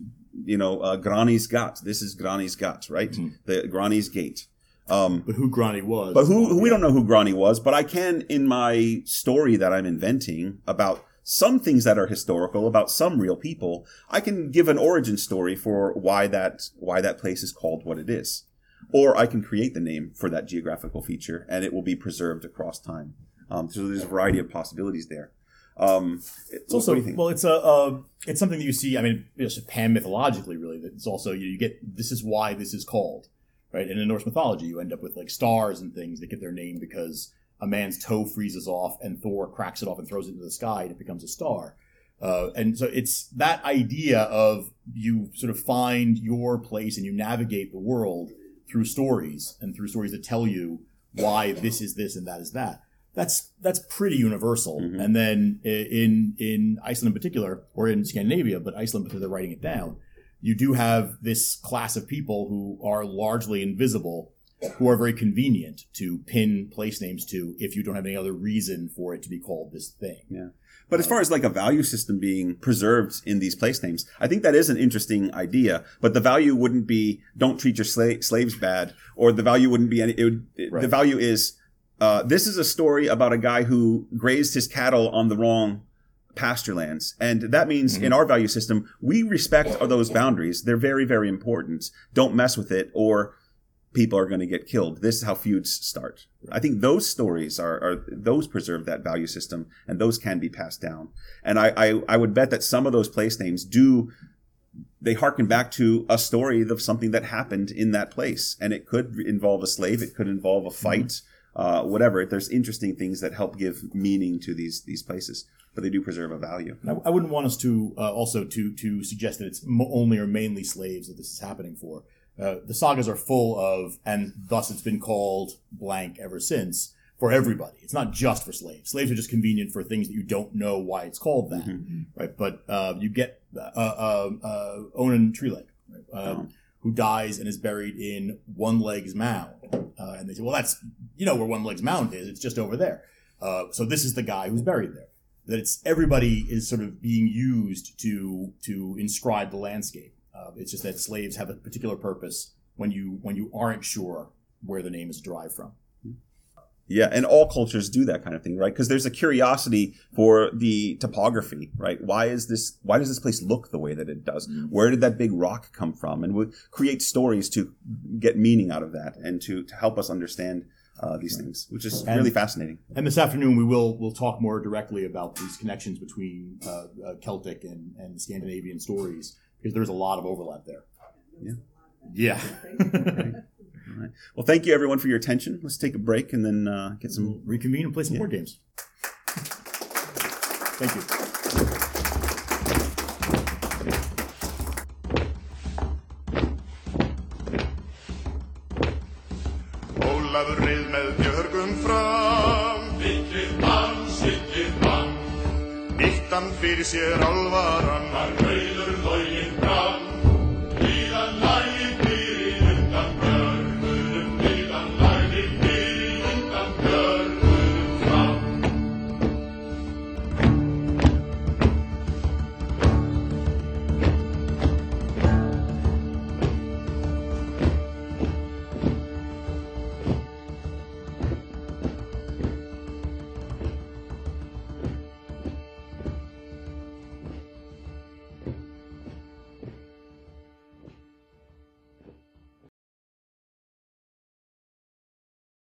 you know, uh, Grani's Gat. This is Grani's Gat, right? Mhm. The Grani's Gate. Um, But who Grani was? but who, who we don't know who Grani was, but I can in my story that I'm inventing about some things that are historical, about some real people, I can give an origin story for why that why that place is called what it is. Or I can create the name for that geographical feature and it will be preserved across time. Um, so there's a variety of possibilities there. Um, It's also well, it's a it's something that you see. I mean, it's pan mythologically, really. That it's also you, you get this is why this is called right. And in Norse mythology, you end up with like stars and things that get their name because a man's toe freezes off and Thor cracks it off and throws it into the sky and it becomes a star. Uh, and so it's that idea of you sort of find your place and you navigate the world through stories and through stories that tell you why this is this and that is that. That's that's pretty universal. Mhm. And then in in Iceland in particular, or in Scandinavia, but Iceland because they're writing it down, you do have this class of people who are largely invisible, who are very convenient to pin place names to if you don't have any other reason for it to be called this thing. But as far as like a value system being preserved in these place names, I think that is an interesting idea. But the value wouldn't be don't treat your sla- slaves bad, or the value wouldn't be any. It would, it- Right. The value is uh, this is a story about a guy who grazed his cattle on the wrong pasture lands, and that means in our value system we respect those boundaries. They're very very important. Don't mess with it, or people are going to get killed. This is how feuds start. I think those stories are, are those preserve that value system, and those can be passed down. And I, I, I would bet that some of those place names do they harken back to a story of something that happened in that place, and it could involve a slave, it could involve a fight, uh, whatever. There's interesting things that help give meaning to these these places, but they do preserve a value. I, I wouldn't want us to uh, also to to suggest that it's only or mainly slaves that this is happening for. Uh, the sagas are full of, and thus it's been called blank ever since for everybody. It's not just for slaves. Slaves are just convenient for things that you don't know why it's called that, right? But uh, you get uh, uh, uh, Onan Treeleg, right? uh, Oh. who dies and is buried in One Leg's Mound, uh, and they say, "Well, that's you know where One Leg's Mound is. It's just over there." Uh, so this is the guy who's buried there that it's everybody is sort of being used to to inscribe the landscape. Uh, it's just that slaves have a particular purpose when you when you aren't sure where the name is derived from. Yeah, and all cultures do that kind of thing, right? Because there's a curiosity for the topography, right? Why is this? Why does this place look the way that it does? Where did that big rock come from? And we create stories to get meaning out of that and to, to help us understand uh, these things, which is And- really fascinating. And this afternoon we will we'll talk more directly about these connections between uh, uh, Celtic and, and Scandinavian stories because there's a lot of overlap there. Yeah. Yeah. right. Well, thank you everyone for your attention. Let's take a break and then uh, get some we'll reconvene and play some yeah. board games. Thank you. fyrir sér alvaran